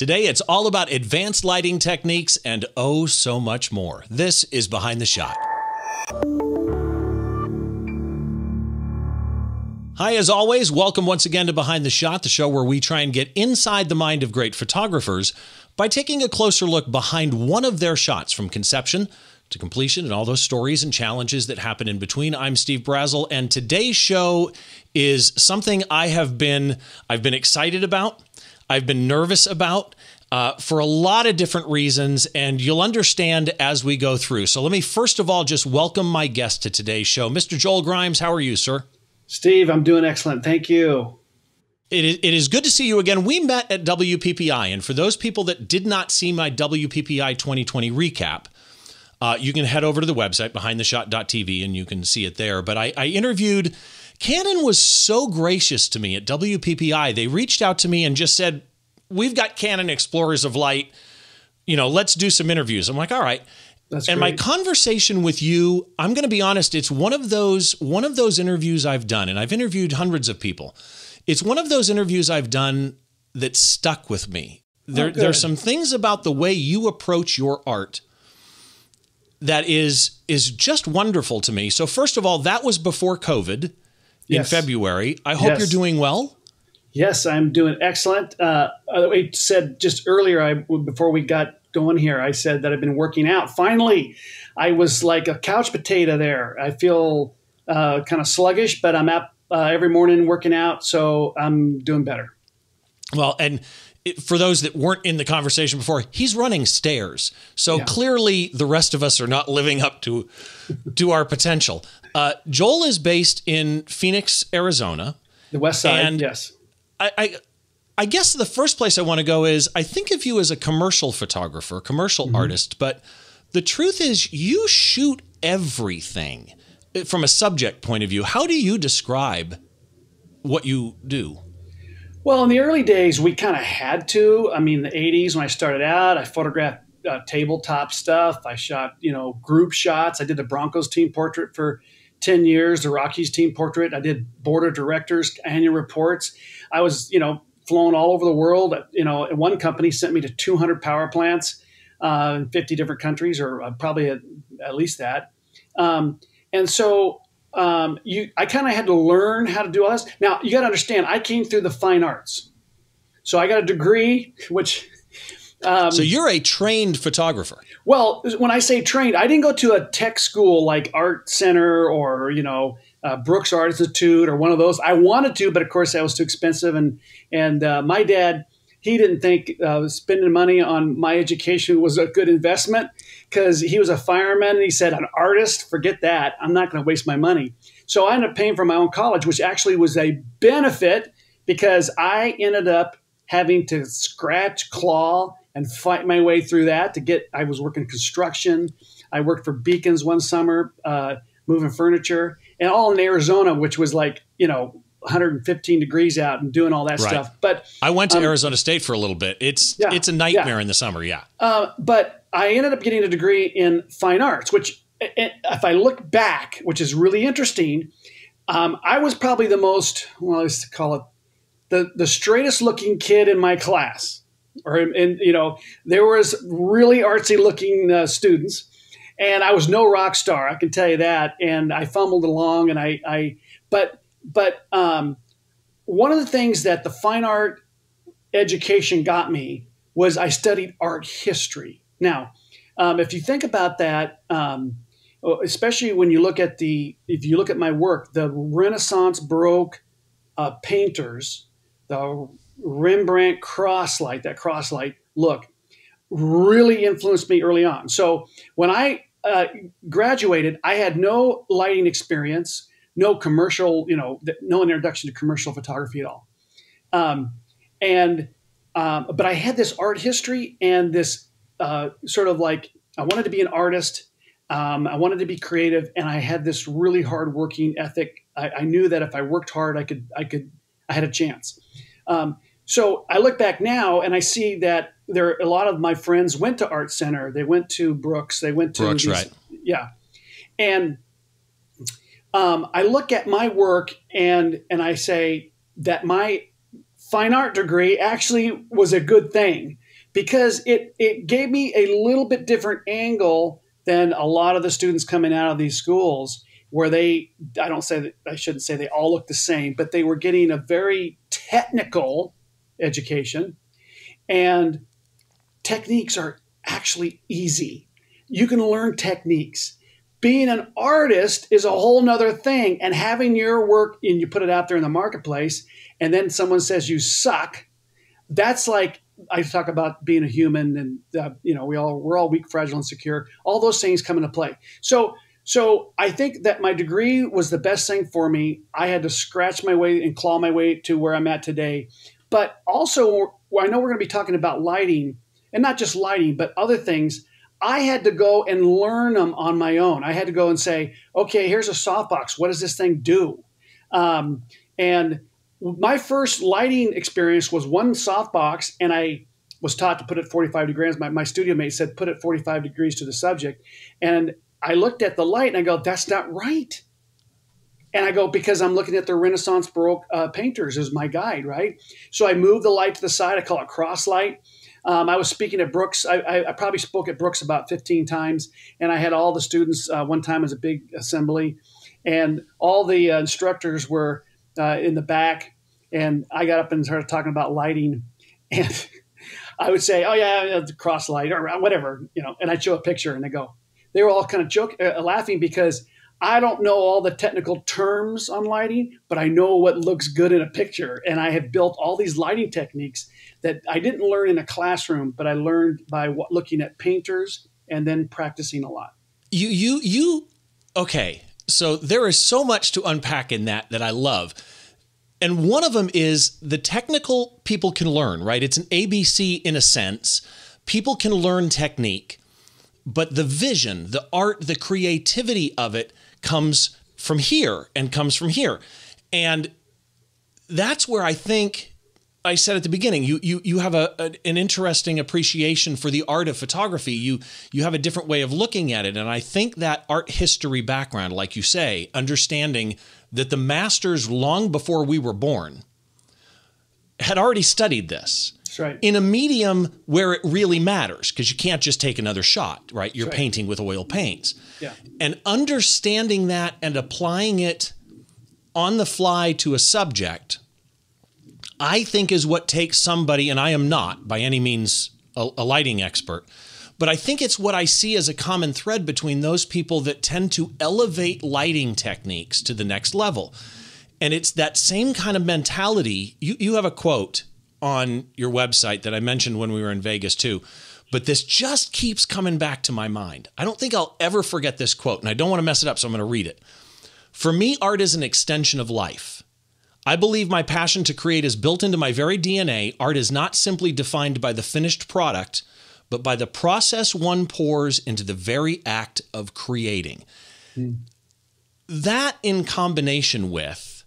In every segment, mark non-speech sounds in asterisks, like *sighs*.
Today, it's all about advanced lighting techniques and oh, so much more. This is Behind the Shot. Hi, as always, welcome once again to Behind the Shot, the show where we try and get inside the mind of great photographers by taking a closer look behind one of their shots from conception to completion and all those stories and challenges that happen in between. I'm Steve Brazill, and today's show is something I have been I've been excited about. I've been nervous about uh, for a lot of different reasons, and you'll understand as we go through. So, let me first of all just welcome my guest to today's show. Mr. Joel Grimes, how are you, sir? Steve, I'm doing excellent. Thank you. It is, it is good to see you again. We met at WPPI, and for those people that did not see my WPPI 2020 recap, uh, you can head over to the website behindtheshot.tv and you can see it there. But I, I interviewed Canon was so gracious to me at WPPI. They reached out to me and just said, "We've got Canon Explorers of Light. You know, let's do some interviews." I'm like, "All right." That's and great. my conversation with you, I'm going to be honest, it's one of those one of those interviews I've done and I've interviewed hundreds of people. It's one of those interviews I've done that stuck with me. Oh, there, Oh, there's some things about the way you approach your art that is is just wonderful to me. So first of all, that was before COVID in Yes. February. I hope Yes. you're doing well. Yes, I'm doing excellent. Uh, I said just earlier, I before we got going here, I said that I've been working out. Finally, I was like a couch potato there. I feel uh, kind of sluggish, but I'm up uh, every morning working out, so I'm doing better. Well, and it, for those that weren't in the conversation before, he's running stairs. So Yeah. clearly, the rest of us are not living up to to our potential. Uh, Joel is based in Phoenix, Arizona. The West Side, And- yes. I, I I guess the first place I want to go is I think of you as a commercial photographer, commercial artist, but the truth is you shoot everything uh, from a subject point of view. How do you describe what you do? Well, in the early days, we kind of had to. I mean, the 80s when I started out, I photographed uh, tabletop stuff. I shot, you know, group shots. I did the Broncos team portrait for 10 years, the Rockies team portrait. I did board of directors annual reports. I was, you know, flown all over the world. You know, one company sent me to 200 power plants uh, in 50 different countries, or uh, probably at, at least that. Um, and so um, you, I kind of had to learn how to do all this. Now you got to understand, I came through the fine arts, so I got a degree, which. Um, So you're a trained photographer. Well, when I say trained, I didn't go to a tech school like Art Center or you know uh, Brooks Art Institute or one of those. I wanted to, but of course that was too expensive. And and uh, my dad, he didn't think uh, spending money on my education was a good investment because he was a fireman and he said, "An artist, forget that. I'm not going to waste my money." So I ended up paying for my own college, which actually was a benefit because I ended up having to scratch, claw, and fight my way through that to get. I was working construction. I worked for Bekins one summer, uh, moving furniture, and all in Arizona, which was like you know 115 degrees out and doing all that Right. stuff. But I went to Arizona State for a little bit. It's Um, Yeah, it's a nightmare in the summer. Yeah. uh, but I ended up getting a degree in fine arts, which, i- i- if I look back, which is really interesting, um, I was probably the most, well, let's call it the, the straightest looking kid in my class. Or, and you know, there was really artsy looking uh, students, and I was no rock star, I can tell you that. And I fumbled along, and I, I but, but um, one of the things that the fine art education got me was I studied art history. Now, um, if you think about that, um, especially when you look at the, if you look at my work, the Renaissance Baroque uh, painters, the Rembrandt crosslight, that crosslight look, really influenced me early on. So when I uh, graduated, I had no lighting experience, no commercial, you know, no introduction to commercial photography at all. Um, and um, but I had this art history and this uh, sort of like I wanted to be an artist. Um, I wanted to be creative, and I had this really hard working ethic. I, I knew that if I worked hard, I could, I could, I had a chance. Um, so I look back now and I see that there a lot of my friends went to Art Center. They went to Brooks. They went to Brooks, these- right. Yeah, and um, I look at my work and and I say that my fine art degree actually was a good thing because it it gave me a little bit different angle than a lot of the students coming out of these schools where they I don't say that I shouldn't say they all look the same, but they were getting a very technical education and techniques are actually easy. You can learn techniques. Being an artist is a whole nother thing. And having your work and you put it out there in the marketplace, and then someone says you suck, that's like I talk about being a human, and uh, you know we all we're all weak, fragile, and secure. All those things come into play. So so I think that my degree was the best thing for me. I had to scratch my way and claw my way to where I'm at today. But also, I know we're going to be talking about lighting, and not just lighting, but other things. I had to go and learn them on my own. I had to go and say, okay, here's a softbox. What does this thing do? Um, and my first lighting experience was one softbox, and I was taught to put it 45 degrees. My, my studio mate said, put it 45 degrees to the subject. And I looked at the light and I go, that's not right. And I go, because I'm looking at the Renaissance Baroque uh, painters as my guide, right? So I move the light to the side. I call it cross light. Um, I was speaking at Brooks. I, I, I, probably spoke at Brooks about 15 times, and I had all the students uh, one time as a big assembly, and all the uh, instructors were uh, in the back, and I got up and started talking about lighting, *laughs* and I would say, "Oh yeah, the cross light or whatever," you know, and I'd show a picture, and they go, they were all kind of joking, uh, laughing because I don't know all the technical terms on lighting, but I know what looks good in a picture. And I have built all these lighting techniques that I didn't learn in a classroom, but I learned by looking at painters and then practicing a lot. You, you, you, okay. So there is so much to unpack in that that I love. And one of them is the technical people can learn, right? It's an ABC in a sense. People can learn technique, but the vision, the art, the creativity of it comes from here and comes from here. And that's where I think I said at the beginning, you you you have a, a, an interesting appreciation for the art of photography. You you have a different way of looking at it, and I think that art history background, like you say, understanding that the masters long before we were born had already studied this right. in a medium where it really matters because you can't just take another shot, right? You're right. painting with oil paints. Yeah. And understanding that and applying it on the fly to a subject, I think is what takes somebody, and I am not by any means a, a lighting expert, but I think it's what I see as a common thread between those people that tend to elevate lighting techniques to the next level. And it's that same kind of mentality. You, you have a quote on your website that I mentioned when we were in Vegas too. But this just keeps coming back to my mind. I don't think I'll ever forget this quote, and I don't want to mess it up, so I'm going to read it. For me, art is an extension of life. I believe my passion to create is built into my very DNA. Art is not simply defined by the finished product, but by the process one pours into the very act of creating. Mm. That, in combination with,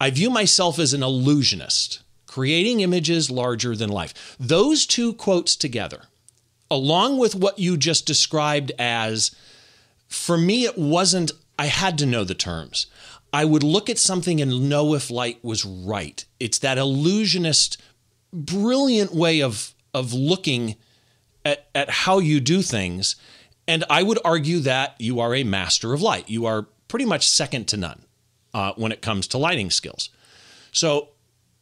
I view myself as an illusionist creating images larger than life. Those two quotes together, along with what you just described as, for me, it wasn't, I had to know the terms. I would look at something and know if light was right. It's that illusionist, brilliant way of, of looking at, at how you do things. And I would argue that you are a master of light. You are pretty much second to none uh, when it comes to lighting skills. So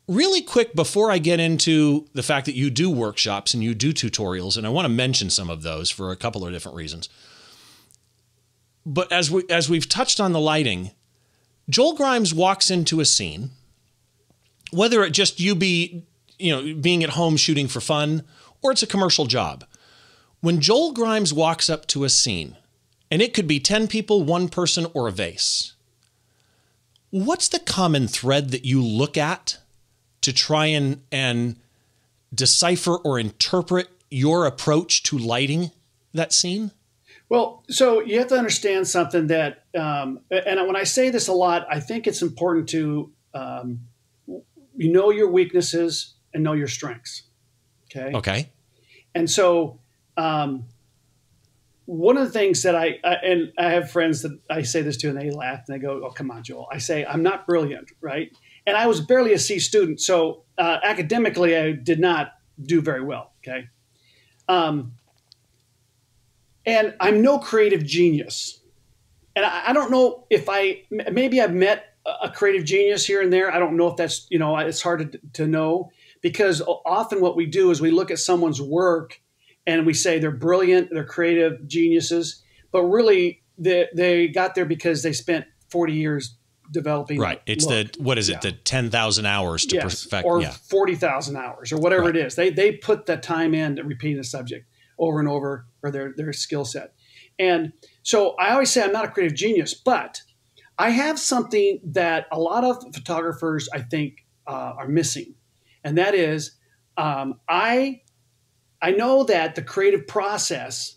really quick before I get into the fact that you do workshops and you do tutorials, and I want to mention some of those for a couple of different reasons. But as we as we've touched on the lighting, Joel Grimes walks into a scene, whether it just you be, you know, being at home shooting for fun, or it's a commercial job. When Joel Grimes walks up to a scene, and it could be 10 people, one person, or a vase, what's the common thread that you look at to try and and decipher or interpret your approach to lighting that scene? Well, so you have to understand something that, um, and when I say this a lot, I think it's important to um, you know your weaknesses and know your strengths. Okay. Okay. And so, um, one of the things that I, I, and I have friends that I say this to, and they laugh and they go, "Oh, come on, Joel." I say, "I'm not brilliant, right?" And I was barely a C student, so uh, academically I did not do very well. Okay, Um, and I'm no creative genius. And I, I don't know if I maybe I've met a creative genius here and there. I don't know if that's you know it's hard to, to know because often what we do is we look at someone's work and we say they're brilliant, they're creative geniuses, but really they, they got there because they spent 40 years developing. Right. It's look. the what is it? Yeah. The ten thousand hours to yes. perfect, or yeah. forty thousand hours, or whatever right. it is. They they put that time in to repeating the subject over and over, or their their skill set. And so I always say I'm not a creative genius, but I have something that a lot of photographers I think uh, are missing, and that is um, I I know that the creative process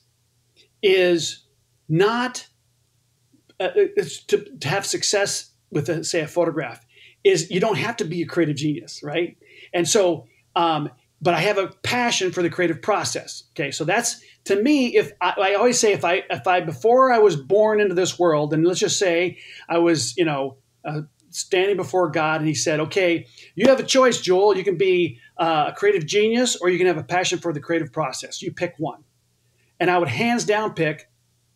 is not uh, to, to have success with a, say a photograph is you don't have to be a creative genius, right? And so, um, but I have a passion for the creative process. Okay, so that's to me. If I, I, always say, if I if I before I was born into this world, and let's just say I was, you know, uh, standing before God, and He said, "Okay, you have a choice, Joel. You can be uh, a creative genius, or you can have a passion for the creative process. You pick one." And I would hands down pick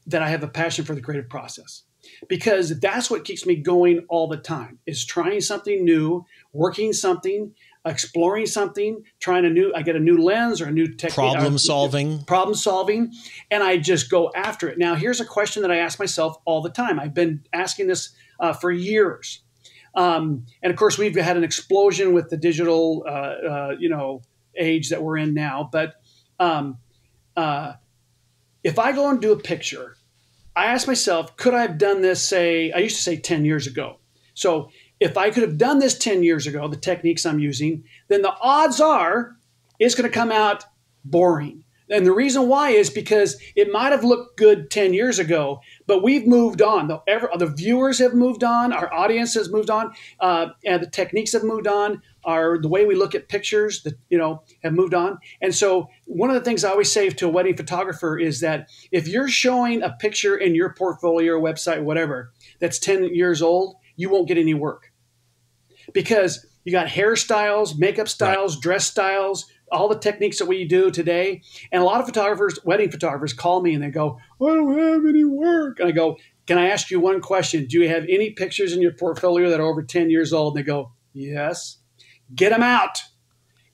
that I have a passion for the creative process because that's what keeps me going all the time is trying something new working something exploring something trying a new i get a new lens or a new technique problem solving. problem solving and i just go after it. Now here's a question that i ask myself all the time. I've been asking this uh, for years. Um, and of course we've had an explosion with the digital uh, uh, you know age that we're in now but um, uh, if i go and do a picture I asked myself, could I have done this, say, I used to say 10 years ago. So if I could have done this 10 years ago, the techniques I'm using, then the odds are it's going to come out boring. And the reason why is because it might have looked good 10 years ago, but we've moved on. The, ever, the viewers have moved on, our audience has moved on, uh, and the techniques have moved on, our the way we look at pictures that you know have moved on. And so one of the things I always say to a wedding photographer is that if you're showing a picture in your portfolio or website, whatever, that's 10 years old, you won't get any work. Because you got hairstyles, makeup styles, right. dress styles, all the techniques that we do today. And a lot of photographers, wedding photographers, call me and they go, I don't have any work. And I go, Can I ask you one question? Do you have any pictures in your portfolio that are over 10 years old? And they go, Yes. Get them out.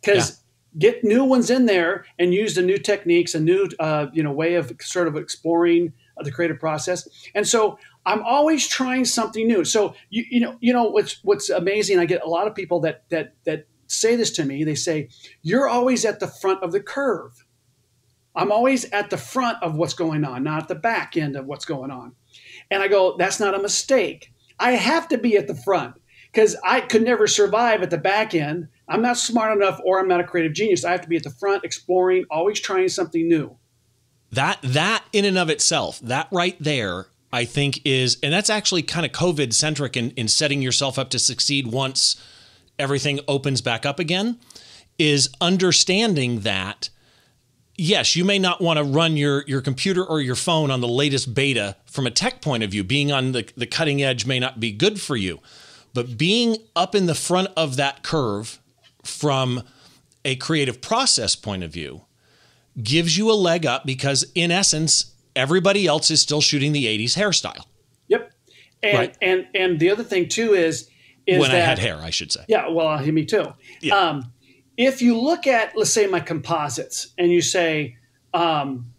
Because yeah. get new ones in there and use the new techniques, a new uh, you know way of sort of exploring the creative process. And so I'm always trying something new. So you you know you know what's what's amazing. I get a lot of people that that that say this to me. They say, You're always at the front of the curve. I'm always at the front of what's going on, not at the back end of what's going on. And I go, That's not a mistake. I have to be at the front because I could never survive at the back end. I'm not smart enough or I'm not a creative genius. I have to be at the front, exploring, always trying something new. That that in and of itself, that right there, I think is, and that's actually kind of COVID centric in, in setting yourself up to succeed once everything opens back up again is understanding that yes, you may not want to run your your computer or your phone on the latest beta from a tech point of view. Being on the, the cutting edge may not be good for you. But being up in the front of that curve from a creative process point of view gives you a leg up because in essence everybody else is still shooting the 80s hairstyle. Yep. And right. and and the other thing too is is when that, I had hair, I should say. Yeah, well, me too. Yeah. Um, if you look at, let's say, my composites, and you say, um,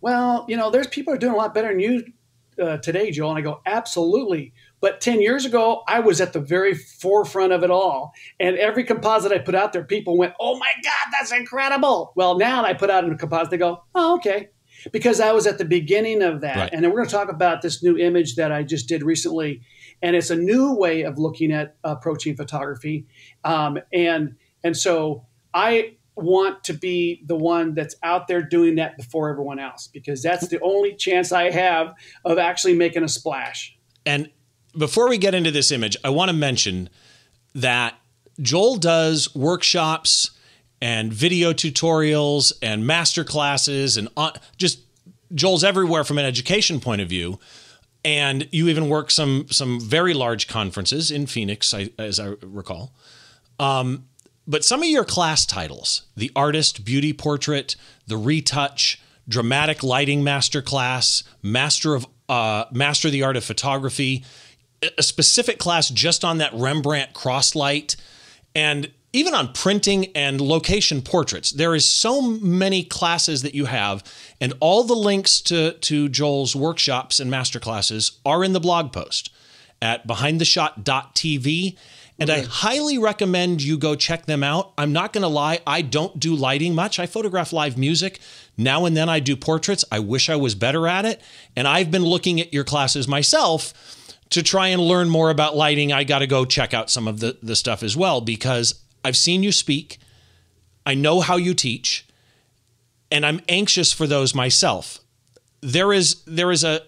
well, you know, there's people are doing a lot better than you uh, today, Joel. And I go, absolutely. But 10 years ago, I was at the very forefront of it all. And every composite I put out there, people went, oh my God, that's incredible. Well, now I put out a composite, they go, oh, okay because I was at the beginning of that. Right. And then we're going to talk about this new image that I just did recently. And it's a new way of looking at approaching photography. Um, and, and so I want to be the one that's out there doing that before everyone else because that's the only chance I have of actually making a splash. And before we get into this image, I want to mention that Joel does workshops and video tutorials and master classes and just Joel's everywhere from an education point of view. And you even work some some very large conferences in Phoenix, as I recall. Um, but some of your class titles, the artist, beauty portrait, the retouch, dramatic lighting master class, master of uh, master the art of photography, a specific class just on that Rembrandt cross light, and even on printing and location portraits. There is so many classes that you have, and all the links to, to Joel's workshops and master classes are in the blog post at behindtheshot.tv. And okay. I highly recommend you go check them out. I'm not going to lie, I don't do lighting much. I photograph live music. Now and then I do portraits. I wish I was better at it. And I've been looking at your classes myself to try and learn more about lighting. I got to go check out some of the, the stuff as well because I've seen you speak. I know how you teach. And I'm anxious for those myself. There is there is a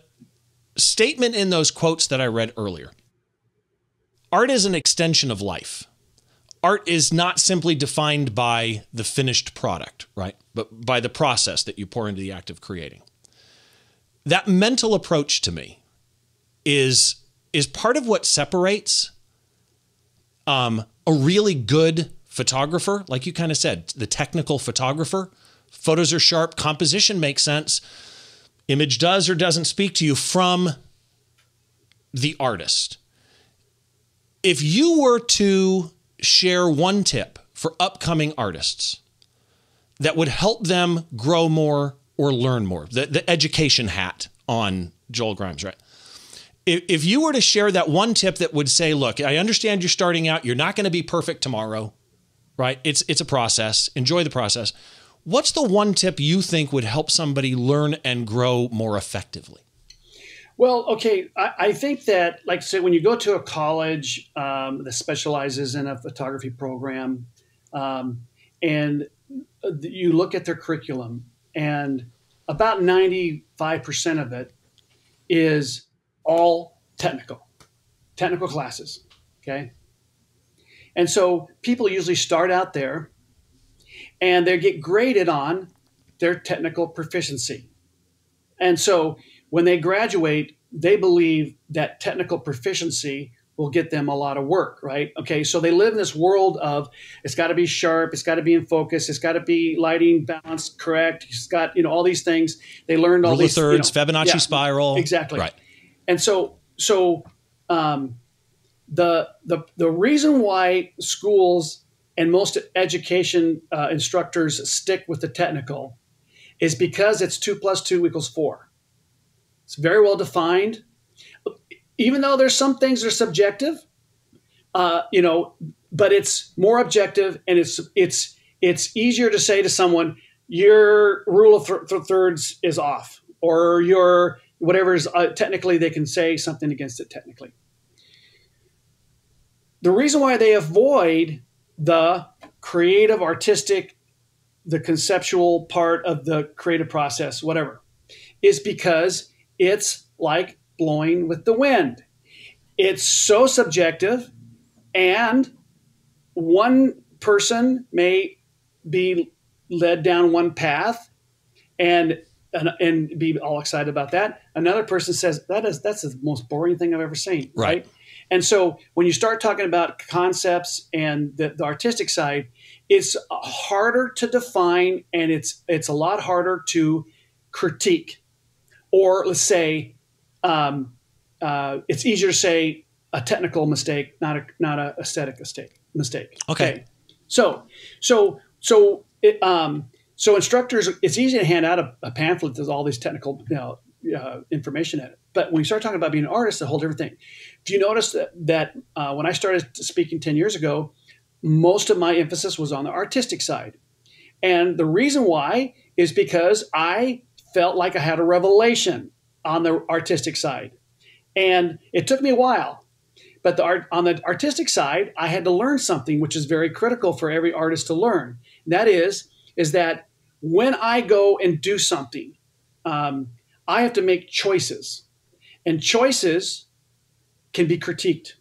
statement in those quotes that I read earlier art is an extension of life. Art is not simply defined by the finished product, right? But by the process that you pour into the act of creating. That mental approach to me is, is part of what separates um, a really good photographer, like you kind of said, the technical photographer. Photos are sharp, composition makes sense, image does or doesn't speak to you from the artist if you were to share one tip for upcoming artists that would help them grow more or learn more, the, the education hat on Joel Grimes, right? If, you were to share that one tip that would say, look, I understand you're starting out, you're not going to be perfect tomorrow, right? It's, it's a process, enjoy the process. What's the one tip you think would help somebody learn and grow more effectively? Well, okay, I, I, think that, like, say, when you go to a college um, that specializes in a photography program, um, and you look at their curriculum, and about ninety-five percent of it is all technical, technical classes. Okay, and so people usually start out there, and they get graded on their technical proficiency, and so when they graduate, they believe that technical proficiency will get them a lot of work, right? Okay, so they live in this world of it's got to be sharp, it's got to be in focus, it's got to be lighting balanced, correct. It's got you know all these things. They learned all Rule these thirds, you know, Fibonacci yeah, spiral, exactly. Right, and so so um, the the the reason why schools and most education uh, instructors stick with the technical is because it's two plus two equals four it's very well defined. Even though there's some things that are subjective, uh, you know, but it's more objective and it's it's it's easier to say to someone your rule of th- th- thirds is off or your whatever is uh, technically they can say something against it technically. The reason why they avoid the creative, artistic, the conceptual part of the creative process, whatever, is because it's like blowing with the wind. It's so subjective, and one person may be led down one path and and, and be all excited about that. Another person says that is that's the most boring thing I've ever seen. Right. right? And so when you start talking about concepts and the, the artistic side, it's harder to define and it's it's a lot harder to critique or let's say um, uh, it's easier to say a technical mistake, not a not a aesthetic mistake. Mistake. Okay. okay. So so so it, um, so instructors, it's easy to hand out a, a pamphlet with all these technical you know, uh, information in it. But when you start talking about being an artist, a whole different thing. Do you notice that that uh, when I started speaking ten years ago, most of my emphasis was on the artistic side, and the reason why is because I felt like I had a revelation on the artistic side. And it took me a while. But the art, on the artistic side, I had to learn something which is very critical for every artist to learn. And that is, is that when I go and do something, um, I have to make choices. And choices can be critiqued.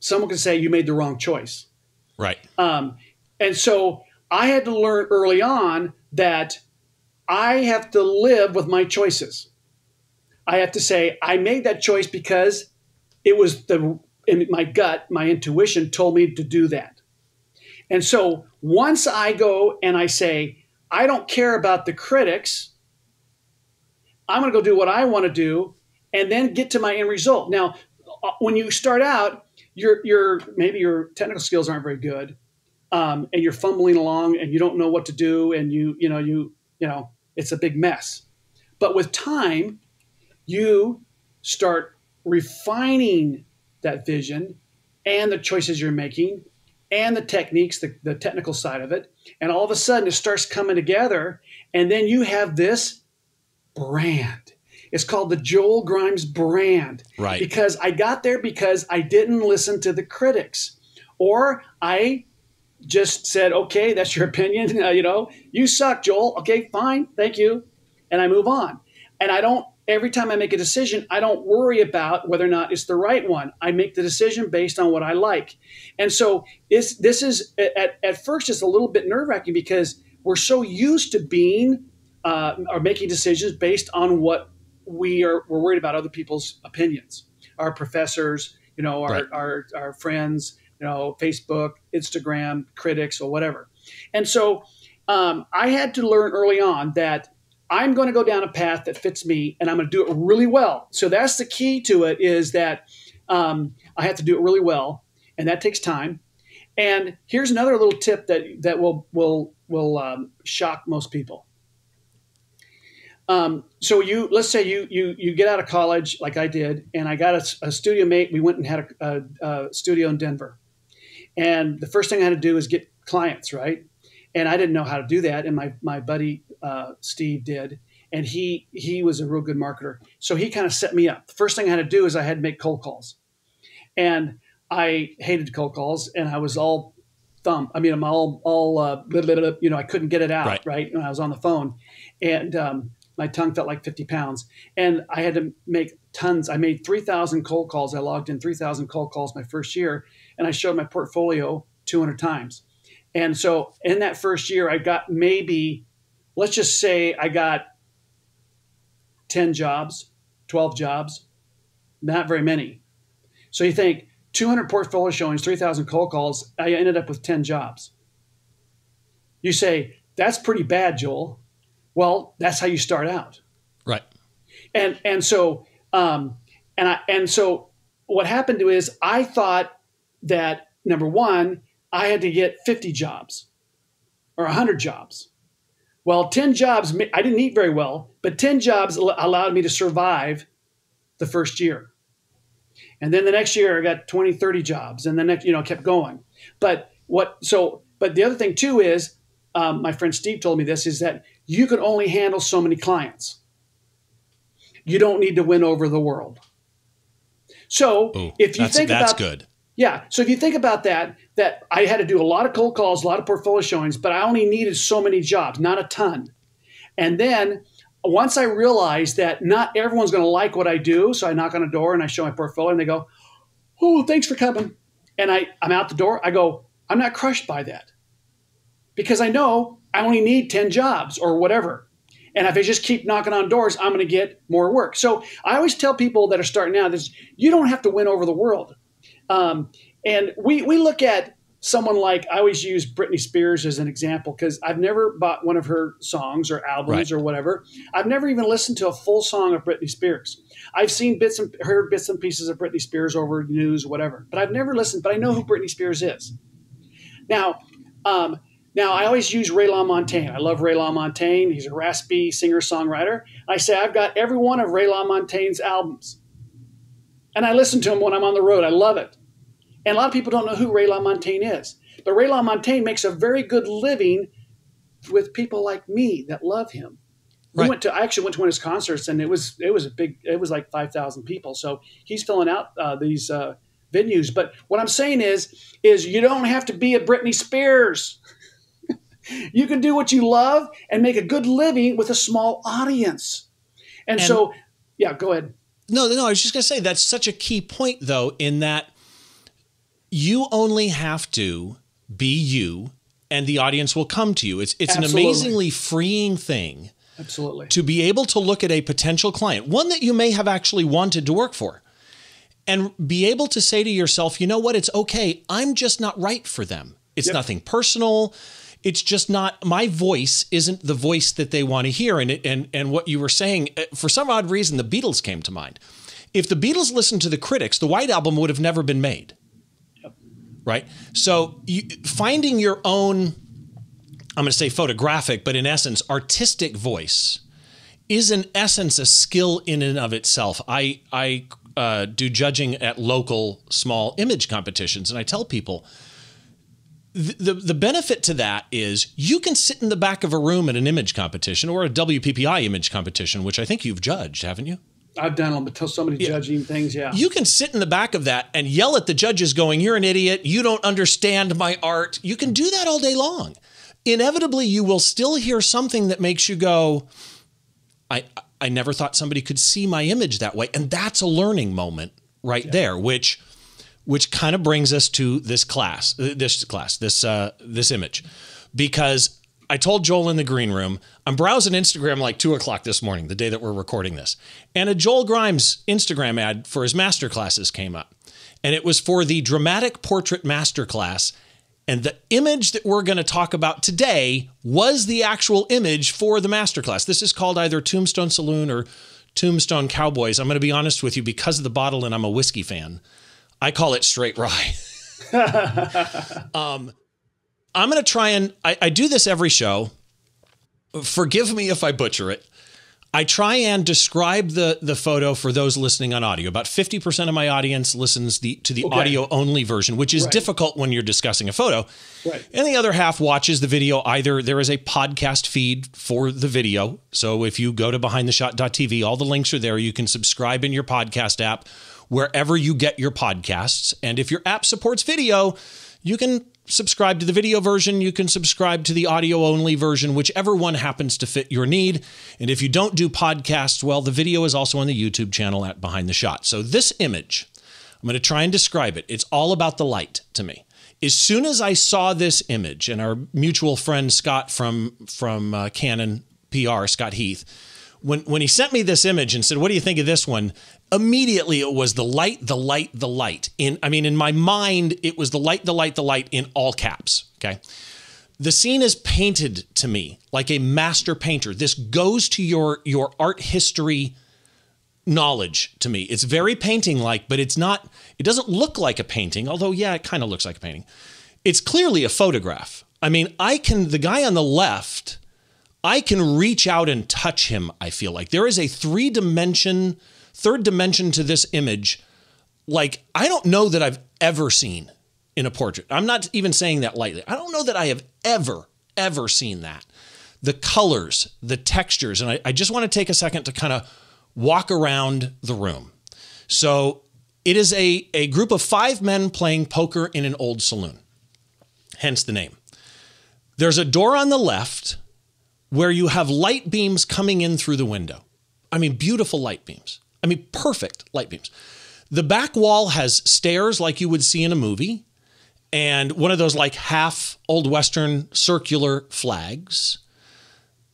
Someone can say, you made the wrong choice. Right. Um, and so I had to learn early on that I have to live with my choices. I have to say, I made that choice because it was the in my gut, my intuition told me to do that. And so once I go and I say, I don't care about the critics, I'm going to go do what I want to do and then get to my end result. Now, uh, when you start out, your your maybe your technical skills aren't very good, um, and you're fumbling along and you don't know what to do, and you you know you you know it's a big mess. But with time, you start refining that vision and the choices you're making and the techniques, the, the technical side of it. And all of a sudden it starts coming together. And then you have this brand. It's called the Joel Grimes brand. Right. Because I got there because I didn't listen to the critics or I just said, okay, that's your *laughs* opinion. Uh, you know, you suck, Joel. Okay, fine. Thank you. And I move on. And I don't every time I make a decision, I don't worry about whether or not it's the right one. I make the decision based on what I like. And so this, this is at, at first it's a little bit nerve wracking because we're so used to being uh, or making decisions based on what we are we're worried about other people's opinions, our professors, you know, our, right. our, our friends, you know, Facebook, Instagram, critics, or whatever. And so um, I had to learn early on that I'm going to go down a path that fits me and I'm going to do it really well. So that's the key to it is that um, I have to do it really well and that takes time. And here's another little tip that, that will, will, will um, shock most people. Um, so you, let's say you, you, you get out of college like I did, and I got a, a studio mate. We went and had a, a, a studio in Denver. And the first thing I had to do is get clients, right? and I didn't know how to do that. And my my buddy uh, Steve did, and he he was a real good marketer. So he kind of set me up. The first thing I had to do is I had to make cold calls, and I hated cold calls, and I was all thumb. I mean, I'm all all uh, you know, I couldn't get it out right, right when I was on the phone, and um, my tongue felt like 50 pounds, and I had to make tons. I made 3,000 cold calls. I logged in 3,000 cold calls my first year, and I showed my portfolio 200 times. And so in that first year, I got maybe, let's just say I got 10 jobs, 12 jobs, not very many. So you think 200 portfolio showings, 3,000 cold calls, I ended up with 10 jobs. You say, that's pretty bad, Joel. Well, that's how you start out. Right. And, and so, um, and I, and so what happened to is I thought that number one, I had to get 50 jobs or 100 jobs. Well, 10 jobs, I didn't eat very well, but 10 jobs allowed me to survive the first year. And then the next year I got 20, 30 jobs and then you know, kept going. But what, so, but the other thing too is, um, my friend Steve told me this, is that you can only handle so many clients. You don't need to win over the world. So Ooh, if you think that's about, good. Yeah. So if you think about that, that I had to do a lot of cold calls, a lot of portfolio showings, but I only needed so many jobs, not a ton. And then once I realized that not everyone's going to like what I do, so I knock on a door and I show my portfolio and they go, "Oh, thanks for coming." And I I'm out the door. I go, "I'm not crushed by that." Because I know I only need 10 jobs or whatever. And if I just keep knocking on doors, I'm going to get more work. So I always tell people that are starting out this you don't have to win over the world. Um, and we we look at someone like I always use Britney Spears as an example because I've never bought one of her songs or albums right. or whatever. I've never even listened to a full song of Britney Spears. I've seen bits and heard bits and pieces of Britney Spears over news, or whatever, but I've never listened. But I know who Britney Spears is. Now, um, now I always use Ray LaMontagne. I love Ray LaMontagne. He's a raspy singer songwriter. I say I've got every one of Ray LaMontagne's albums, and I listen to him when I'm on the road. I love it. And a lot of people don't know who Ray LaMontagne is. But Ray LaMontagne makes a very good living with people like me that love him. We went to I actually went to one of his concerts and it was it was a big it was like five thousand people. So he's filling out uh, these uh, venues. But what I'm saying is is you don't have to be a Britney Spears. You can do what you love and make a good living with a small audience. And, and so, yeah, go ahead. No, no, I was just gonna say that's such a key point though, in that you only have to be you and the audience will come to you. It's it's Absolutely. an amazingly freeing thing. Absolutely. To be able to look at a potential client, one that you may have actually wanted to work for, and be able to say to yourself, you know what, it's okay. I'm just not right for them. It's Yep. nothing personal. It's just not my voice isn't the voice that they want to hear. And it, and and what you were saying, uh, for some odd reason, the Beatles came to mind. If the Beatles listened to the critics, the White Album would have never been made. Yep. Right. So you, finding your own, I'm going to say photographic, but in essence, artistic voice is in essence a skill in and of itself. I I uh, do judging at local small image competitions, and I tell people the, the benefit to that is you can sit in the back of a room at an image competition or a WPPI image competition, which I think you've judged, haven't you? I've done them, but so many judging things. Yeah. You can sit in the back of that and yell at the judges, going, You're an idiot. You don't understand my art. You can do that all day long. Inevitably, you will still hear something that makes you go, I, I never thought somebody could see my image that way. And that's a learning moment right there, which which kind of brings us to this class, this class, this uh, this image, because I told Joel in the green room, I'm browsing Instagram like two o'clock this morning, the day that we're recording this, and a Joel Grimes Instagram ad for his master classes came up, and it was for the dramatic portrait masterclass. And the image that we're going to talk about today was the actual image for the masterclass. This is called either Tombstone Saloon or Tombstone Cowboys. I'm going to be honest with you because of the bottle and I'm a whiskey fan. I call it straight rye. um, I'm going to try and I, I do this every show. Forgive me if I butcher it. I try and describe the the photo for those listening on audio. About 50% of my audience listens the, to the Okay. audio only version, which is Right. difficult when you're discussing a photo. Right. And the other half watches the video. Either there is a podcast feed for the video. So if you go to behindtheshot.tv, all the links are there. You can subscribe in your podcast app wherever you get your podcasts. And if your app supports video, you can subscribe to the video version. You can subscribe to the audio only version, whichever one happens to fit your need. And if you don't do podcasts, well, the video is also on the YouTube channel at Behind the Shot. So this image, I'm going to try and describe it. It's all about the light to me. As soon as I saw this image, and our mutual friend Scott from from uh, Canon PR, Scott Heath, when when he sent me this image and said, "What do you think of this one?" Immediately, it was the light, the light, the light. In I mean, in my mind, it was the light, the light, the light in all caps. Okay. The scene is painted to me like a master painter. This goes to your your art history knowledge to me. It's very painting like, but it's not, it doesn't look like a painting, although, yeah, it kind of looks like a painting. It's clearly a photograph. I mean, I can, the guy on the left, I can reach out and touch him, I feel like. There is a three dimension, third dimension to this image, like I don't know that I've ever seen in a portrait. I'm not even saying that lightly. I don't know that I have ever, ever seen that. The colors, the textures, and I, I just want to take a second to kind of walk around the room. So it is a, a group of five men playing poker in an old saloon, hence the name. There's a door on the left where you have light beams coming in through the window. I mean, beautiful light beams. I mean, perfect light beams. The back wall has stairs like you would see in a movie, and one of those like half old Western circular flags.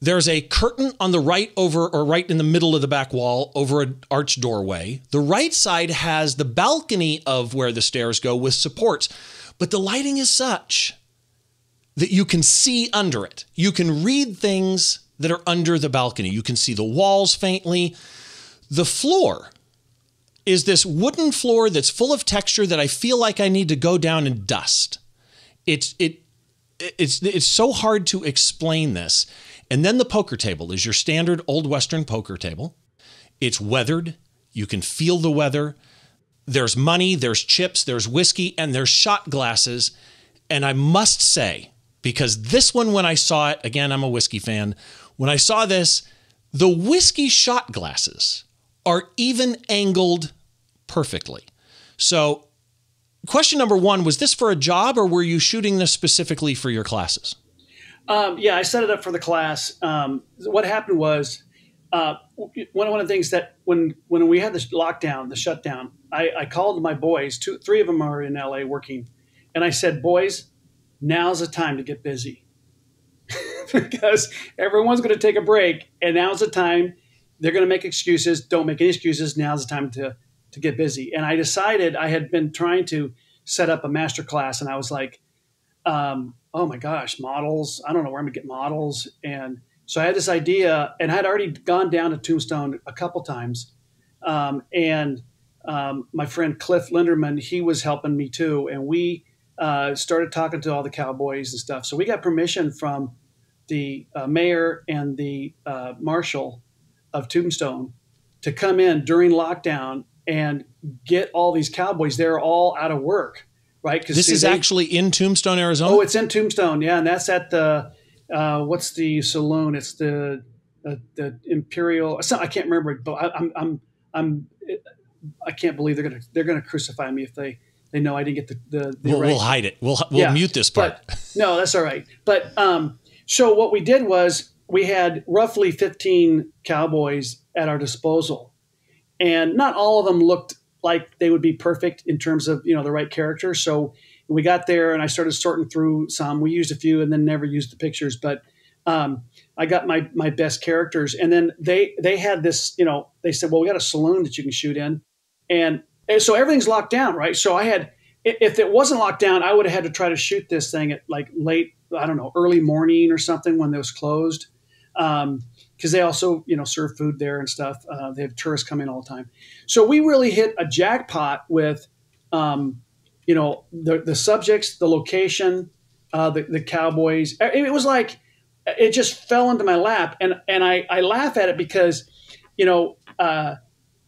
There's a curtain on the right over or right in the middle of the back wall over an arched doorway. The right side has the balcony of where the stairs go with supports, but the lighting is such that you can see under it. You can read things that are under the balcony. You can see the walls faintly. The floor is this wooden floor that's full of texture that I feel like I need to go down and dust. It's it it's it's so hard to explain this. And then the poker table is your standard old western poker table. It's weathered. You can feel the weather. There's money, there's chips, there's whiskey, and there's shot glasses. And I must say, because this one, when I saw it, again, I'm a whiskey fan. When I saw this, the whiskey shot glasses are even angled perfectly. So, question number one was this for a job or were you shooting this specifically for your classes? Um, yeah, I set it up for the class. Um, what happened was uh, one one of the things that when when we had this lockdown, the shutdown, I, I called my boys. Two, three of them are in LA working, and I said, "Boys, now's the time to get busy *laughs* because everyone's going to take a break, and now's the time they're going to make excuses. Don't make any excuses. Now's the time to to get busy." And I decided I had been trying to set up a master class, and I was like, um, oh my gosh, models. I don't know where I'm gonna get models. And so I had this idea, and I had already gone down to Tombstone a couple times. Um, and um, my friend Cliff Linderman, he was helping me too. And we uh, started talking to all the cowboys and stuff. So we got permission from the uh, mayor and the uh, marshal of Tombstone to come in during lockdown and get all these cowboys. They're all out of work, right? Because this is they, actually in Tombstone, Arizona. Oh, it's in Tombstone, yeah, and that's at the uh, what's the saloon? It's the uh, the Imperial. I can't remember it, but I, I'm I'm I'm I can't believe they're gonna they're gonna crucify me if they they know I didn't get the the. the we'll, right. we'll, hide it. We'll we'll yeah, mute this part. But, no, that's all right. But um, so what we did was we had roughly 15 cowboys at our disposal, and not all of them looked like they would be perfect in terms of you know the right character. So we got there, and I started sorting through some. We used a few, and then never used the pictures, but. Um, I got my my best characters, and then they they had this. You know, they said, "Well, we got a saloon that you can shoot in," and, and so everything's locked down, right? So I had, if it wasn't locked down, I would have had to try to shoot this thing at like late, I don't know, early morning or something when it was closed, Um, because they also you know serve food there and stuff. Uh, they have tourists come in all the time, so we really hit a jackpot with, um, you know, the the subjects, the location, uh, the the cowboys. It was like it just fell into my lap, and and I I laugh at it because, you know. Uh,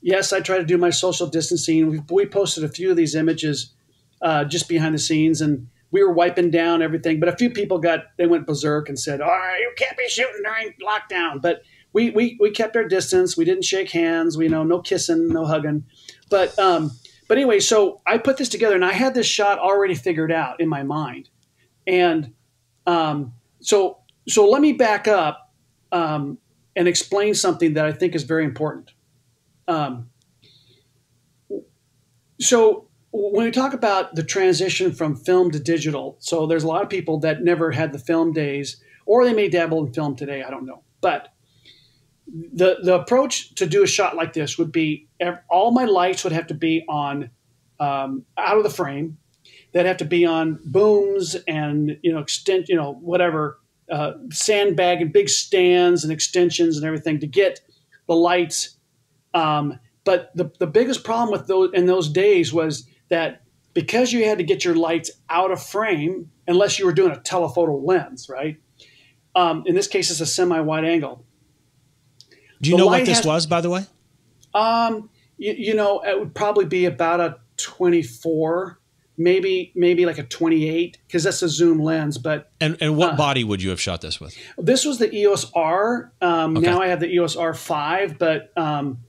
yes, I try to do my social distancing. We, we posted a few of these images uh, just behind the scenes, and we were wiping down everything. But a few people got they went berserk and said, "All right, you can't be shooting during lockdown." But we we we kept our distance. We didn't shake hands. We know no kissing, no hugging. But um, but anyway, so I put this together, and I had this shot already figured out in my mind, and um, so so let me back up um, and explain something that I think is very important. Um, so when we talk about the transition from film to digital, so there's a lot of people that never had the film days, or they may dabble in film today. I don't know, but the the approach to do a shot like this would be all my lights would have to be on um, out of the frame. They'd have to be on booms and you know extent you know whatever uh, sandbag and big stands and extensions and everything to get the lights um, but the, the biggest problem with those in those days was that because you had to get your lights out of frame, unless you were doing a telephoto lens, right? Um, in this case, it's a semi-wide angle. Do you the know what this has, was, by the way? Um, you, you, know, it would probably be about a 24, maybe maybe like a 28, because that's a zoom lens. But and and what uh, body would you have shot this with? This was the EOS R. Um, okay. Now I have the EOS R5, but um,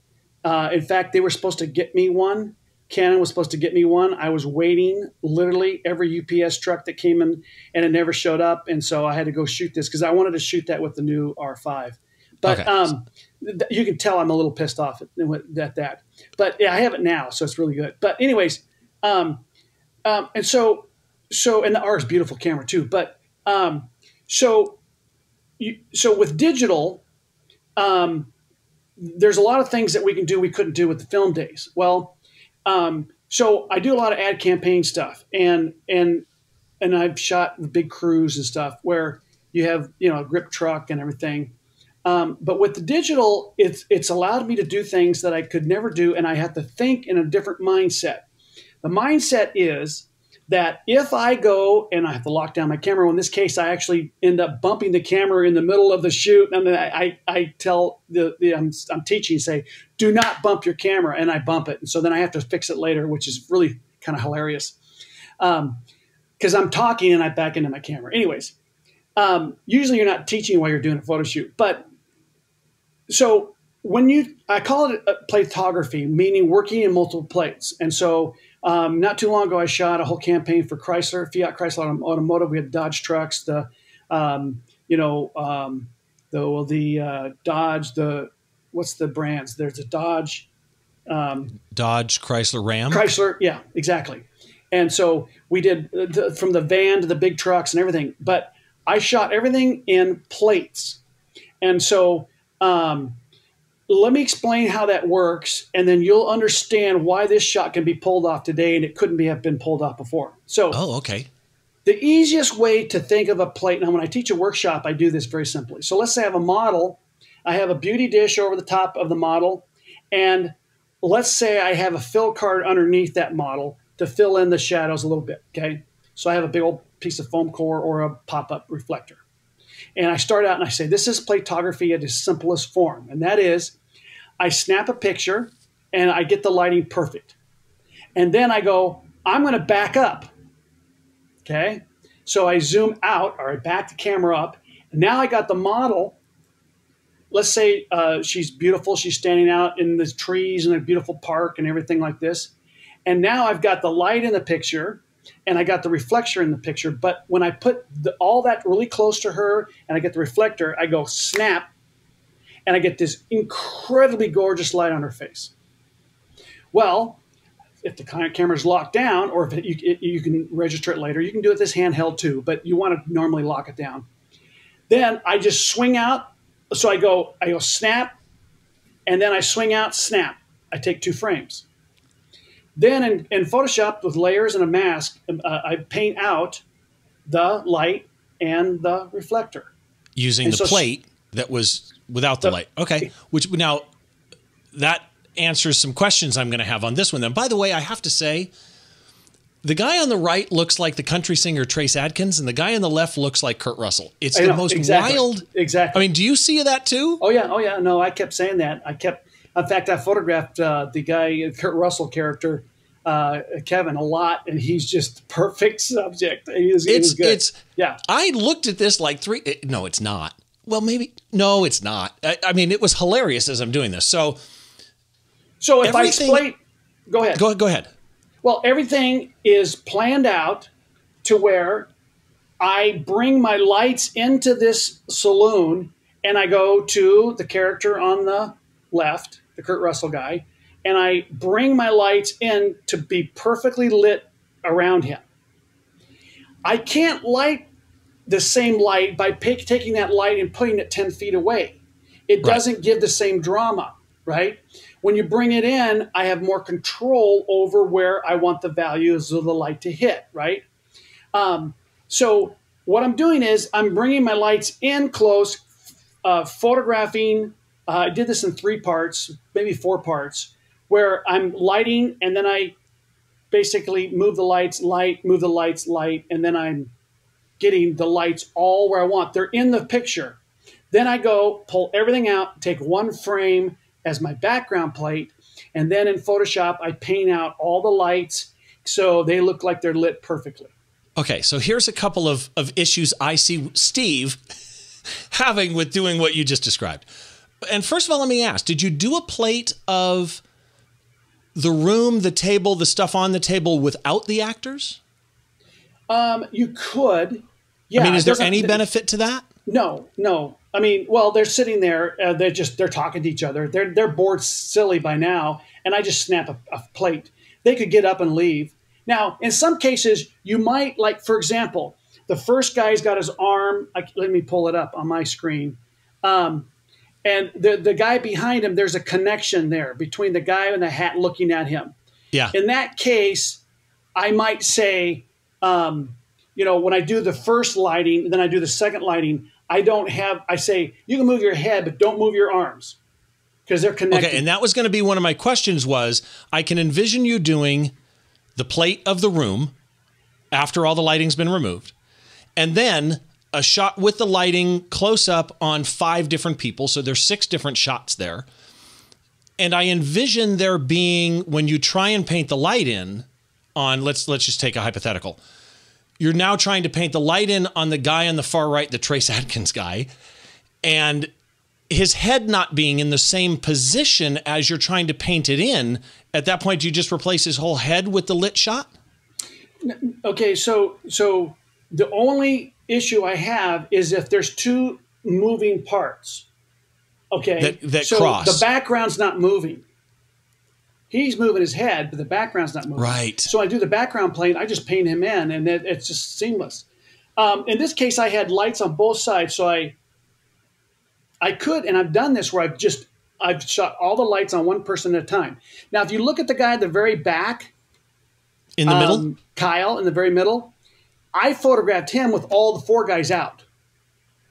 uh, in fact, they were supposed to get me one. Canon was supposed to get me one. I was waiting literally every UPS truck that came in, and it never showed up. And so I had to go shoot this because I wanted to shoot that with the new R5. But okay. um, th- you can tell I'm a little pissed off at, at, that. But yeah, I have it now, so it's really good. But anyways, um, um, and so so and the R is beautiful camera too. But um, so you, so with digital, um, there's a lot of things that we can do we couldn't do with the film days. Well, um, so I do a lot of ad campaign stuff, and and and I've shot the big crews and stuff where you have you know a grip truck and everything. Um, but with the digital, it's it's allowed me to do things that I could never do, and I have to think in a different mindset. The mindset is that if I go and I have to lock down my camera, well, in this case, I actually end up bumping the camera in the middle of the shoot. And I, I, I tell the, the I'm, I'm, teaching, say, do not bump your camera. And I bump it. And so then I have to fix it later, which is really kind of hilarious. Because um, I'm talking and I back into my camera. Anyways, um, usually you're not teaching while you're doing a photo shoot. But so when you, I call it platography, meaning working in multiple plates. And so um, not too long ago, I shot a whole campaign for Chrysler, Fiat Chrysler Automotive. We had Dodge trucks, the um, you know um, the well, the uh, Dodge, the what's the brands? There's a Dodge, um, Dodge, Chrysler, Ram, Chrysler. Yeah, exactly. And so we did the, from the van to the big trucks and everything. But I shot everything in plates, and so um, let me explain how that works, and then you'll understand why this shot can be pulled off today and it couldn't be have been pulled off before. So, oh, okay. The easiest way to think of a plate, now when I teach a workshop, I do this very simply. So let's say I have a model, I have a beauty dish over the top of the model, and let's say I have a fill card underneath that model to fill in the shadows a little bit. Okay. So I have a big old piece of foam core or a pop up reflector. And I start out and I say, this is platography at its simplest form. And that is, I snap a picture and I get the lighting perfect. And then I go, I'm going to back up. Okay. So I zoom out or I back the camera up. Now I got the model. Let's say uh, she's beautiful. She's standing out in the trees in a beautiful park and everything like this. And now I've got the light in the picture and I got the reflector in the picture. But when I put the, all that really close to her and I get the reflector, I go snap and I get this incredibly gorgeous light on her face. Well, if the camera's locked down, or if it, you, it, you can register it later, you can do it this handheld too, but you want to normally lock it down. Then I just swing out. So I go, I go snap, and then I swing out, snap. I take two frames. Then in, in Photoshop with layers and a mask, uh, I paint out the light and the reflector. Using and the so plate that was without the, light. Okay. Which now that answers some questions I'm going to have on this one. Then, by the way, I have to say, the guy on the right looks like the country singer Trace Adkins, and the guy on the left looks like Kurt Russell. It's the most exactly, wild. Exactly. I mean, do you see that too? Oh yeah. Oh yeah. No, I kept saying that. I kept in fact, I photographed uh, the guy, Kurt Russell character, uh, Kevin, a lot, and he's just perfect *laughs* subject. He is, it's, good. It's, yeah. I looked at this like three. It, no, it's not. Well, maybe. No, it's not. I, I, mean, it was hilarious as I'm doing this. So, so if I explain, go ahead. Go, go ahead. Well, everything is planned out to where I bring my lights into this saloon and I go to the character on the left the Kurt Russell guy, and I bring my lights in to be perfectly lit around him. I can't light the same light by taking that light and putting it 10 feet away. It doesn't give the same drama, right? When you bring it in, I have more control over where I want the values of the light to hit, right? Um, so what I'm doing is I'm bringing my lights in close, uh, photographing uh, I did this in three parts, maybe four parts, where I'm lighting and then I basically move the lights, light, move the lights, light, and then I'm getting the lights all where I want. They're in the picture. Then I go pull everything out, take one frame as my background plate, and then in Photoshop I paint out all the lights so they look like they're lit perfectly. Okay, so here's a couple of, of issues I see Steve *laughs* having with doing what you just described. And first of all, let me ask: Did you do a plate of the room, the table, the stuff on the table without the actors? Um, you could. Yeah. I mean, is there any benefit to that? No, no. I mean, well, they're sitting there. Uh, they're just they're talking to each other. They're they're bored silly by now, and I just snap a, a plate. They could get up and leave. Now, in some cases, you might like, for example, the first guy's got his arm. let me pull it up on my screen. Um, and the the guy behind him there's a connection there between the guy in the hat looking at him yeah in that case i might say um, you know when i do the first lighting then i do the second lighting i don't have i say you can move your head but don't move your arms because they're connected okay and that was going to be one of my questions was i can envision you doing the plate of the room after all the lighting's been removed and then a shot with the lighting close up on five different people. So there's six different shots there. And I envision there being when you try and paint the light in on let's let's just take a hypothetical. You're now trying to paint the light in on the guy on the far right, the Trace Adkins guy, and his head not being in the same position as you're trying to paint it in. At that point, do you just replace his whole head with the lit shot? Okay, so so the only issue I have is if there's two moving parts. Okay. That, that so cross. The background's not moving. He's moving his head, but the background's not moving. Right. So I do the background plane. I just paint him in, and it, it's just seamless. Um, in this case, I had lights on both sides, so I I could, and I've done this where I've just I've shot all the lights on one person at a time. Now, if you look at the guy at the very back, in the um, middle, Kyle in the very middle, I photographed him with all the four guys out.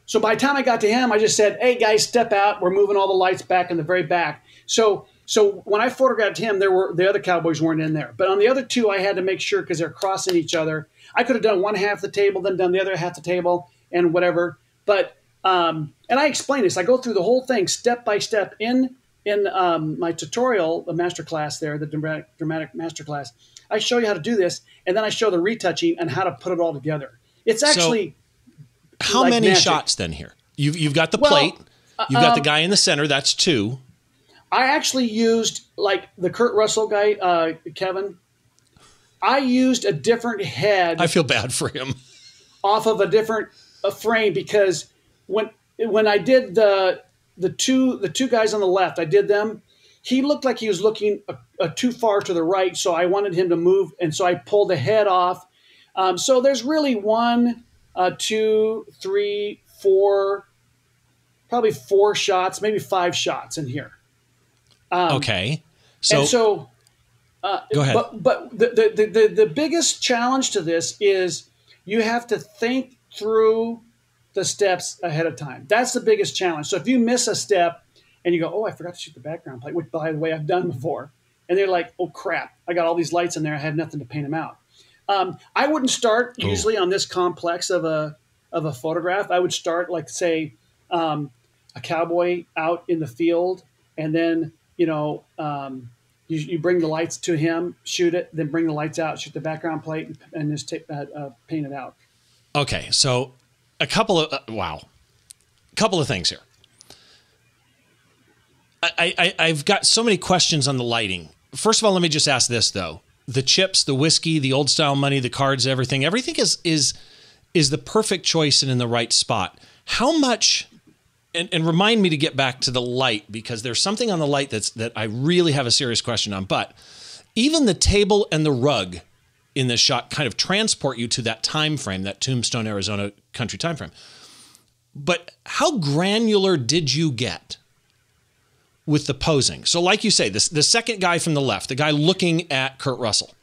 So by the time I got to him, I just said, "Hey guys, step out. We're moving all the lights back in the very back." So so when I photographed him, there were the other cowboys weren't in there. But on the other two, I had to make sure because they're crossing each other. I could have done one half the table, then done the other half the table, and whatever. But um, and I explain this. I go through the whole thing step by step in in um, my tutorial, the master class there, the dramatic, dramatic master class. I show you how to do this, and then I show the retouching and how to put it all together. It's actually so how like many magic. shots then here? You've you've got the well, plate. You've got um, the guy in the center. That's two. I actually used like the Kurt Russell guy, uh, Kevin. I used a different head. I feel bad for him. Off of a different uh, frame because when when I did the the two the two guys on the left, I did them. He looked like he was looking a, a too far to the right, so I wanted him to move, and so I pulled the head off. Um, so there's really one, uh, two, three, four, probably four shots, maybe five shots in here. Um, okay. So, so uh, go ahead. But, but the, the, the, the biggest challenge to this is you have to think through the steps ahead of time. That's the biggest challenge. So if you miss a step and you go, oh, I forgot to shoot the background plate, which by the way, I've done before. And they're like, oh, crap, I got all these lights in there. I had nothing to paint them out. Um, I wouldn't start oh. usually on this complex of a, of a photograph. I would start like, say, um, a cowboy out in the field and then you know, um, you, you, bring the lights to him, shoot it, then bring the lights out, shoot the background plate, and just take, uh, uh, paint it out. Okay, so a couple of uh, wow, a couple of things here. I, I I've got so many questions on the lighting. First of all, let me just ask this though: the chips, the whiskey, the old style money, the cards, everything, everything is is is the perfect choice and in the right spot. How much and, and remind me to get back to the light because there's something on the light that's that I really have a serious question on. But even the table and the rug in this shot kind of transport you to that time frame, that Tombstone, Arizona country time frame. But how granular did you get with the posing? So, like you say, this the second guy from the left, the guy looking at Kurt Russell,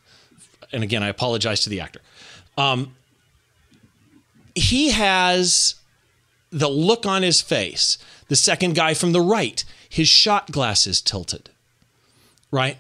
and again, I apologize to the actor. Um, he has the look on his face. The second guy from the right, his shot glasses tilted, right?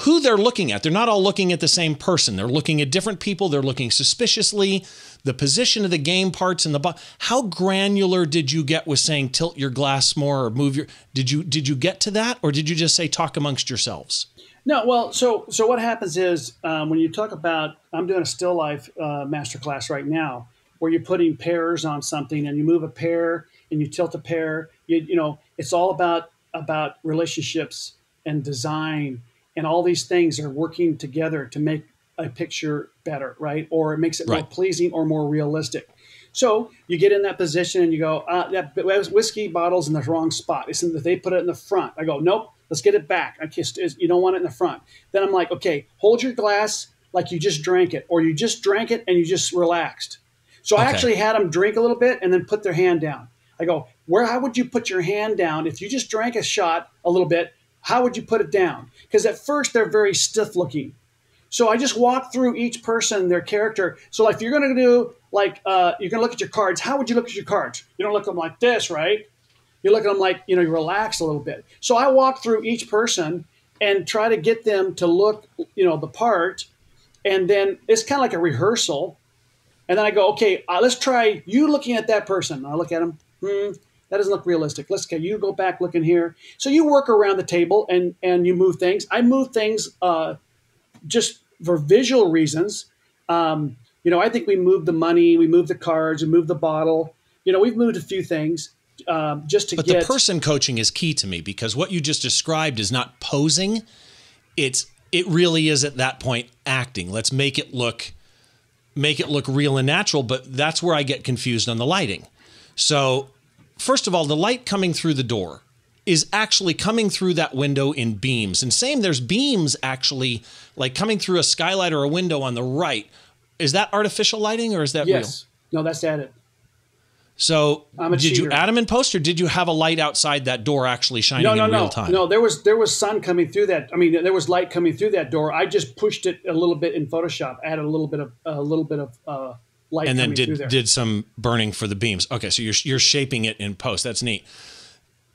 Who they're looking at, they're not all looking at the same person. They're looking at different people. They're looking suspiciously. The position of the game parts in the box. How granular did you get with saying tilt your glass more or move your? Did you did you get to that, or did you just say talk amongst yourselves? No, well, so so what happens is um, when you talk about, I'm doing a still life uh, masterclass right now, where you're putting pears on something and you move a pear and you tilt a pear. You, you know, it's all about about relationships and design and all these things are working together to make a picture better, right? Or it makes it right. more pleasing or more realistic. So you get in that position and you go, uh, that whiskey bottle's in the wrong spot. It's in the, they put it in the front. I go, nope, let's get it back. I kissed, you don't want it in the front. Then I'm like, okay, hold your glass like you just drank it, or you just drank it and you just relaxed. So okay. I actually had them drink a little bit and then put their hand down. I go, where? How would you put your hand down if you just drank a shot a little bit? How would you put it down? Because at first they're very stiff looking. So I just walk through each person, their character. So like if you're going to do like uh, you're going to look at your cards, how would you look at your cards? You don't look at them like this, right? You look at them like you know you relax a little bit. So I walk through each person and try to get them to look you know the part, and then it's kind of like a rehearsal and then I go, okay, uh, let's try you looking at that person. I look at him. Hmm, that doesn't look realistic. Let's okay, you go back looking here. So you work around the table and and you move things. I move things uh, just for visual reasons. Um, you know, I think we moved the money, we moved the cards, we moved the bottle. You know, we've moved a few things um, just to but get. the person coaching is key to me because what you just described is not posing. It's it really is at that point acting. Let's make it look make it look real and natural, but that's where I get confused on the lighting. So, first of all, the light coming through the door is actually coming through that window in beams. And same, there's beams actually like coming through a skylight or a window on the right. Is that artificial lighting or is that yes. real? No, that's added. So did cheater. you add them in post, or did you have a light outside that door actually shining no, no, in real no. time? No, there was there was sun coming through that. I mean, there was light coming through that door. I just pushed it a little bit in Photoshop, added a little bit of a little bit of uh, light and then coming through there. did did some burning for the beams. Okay, so you're you're shaping it in post. That's neat.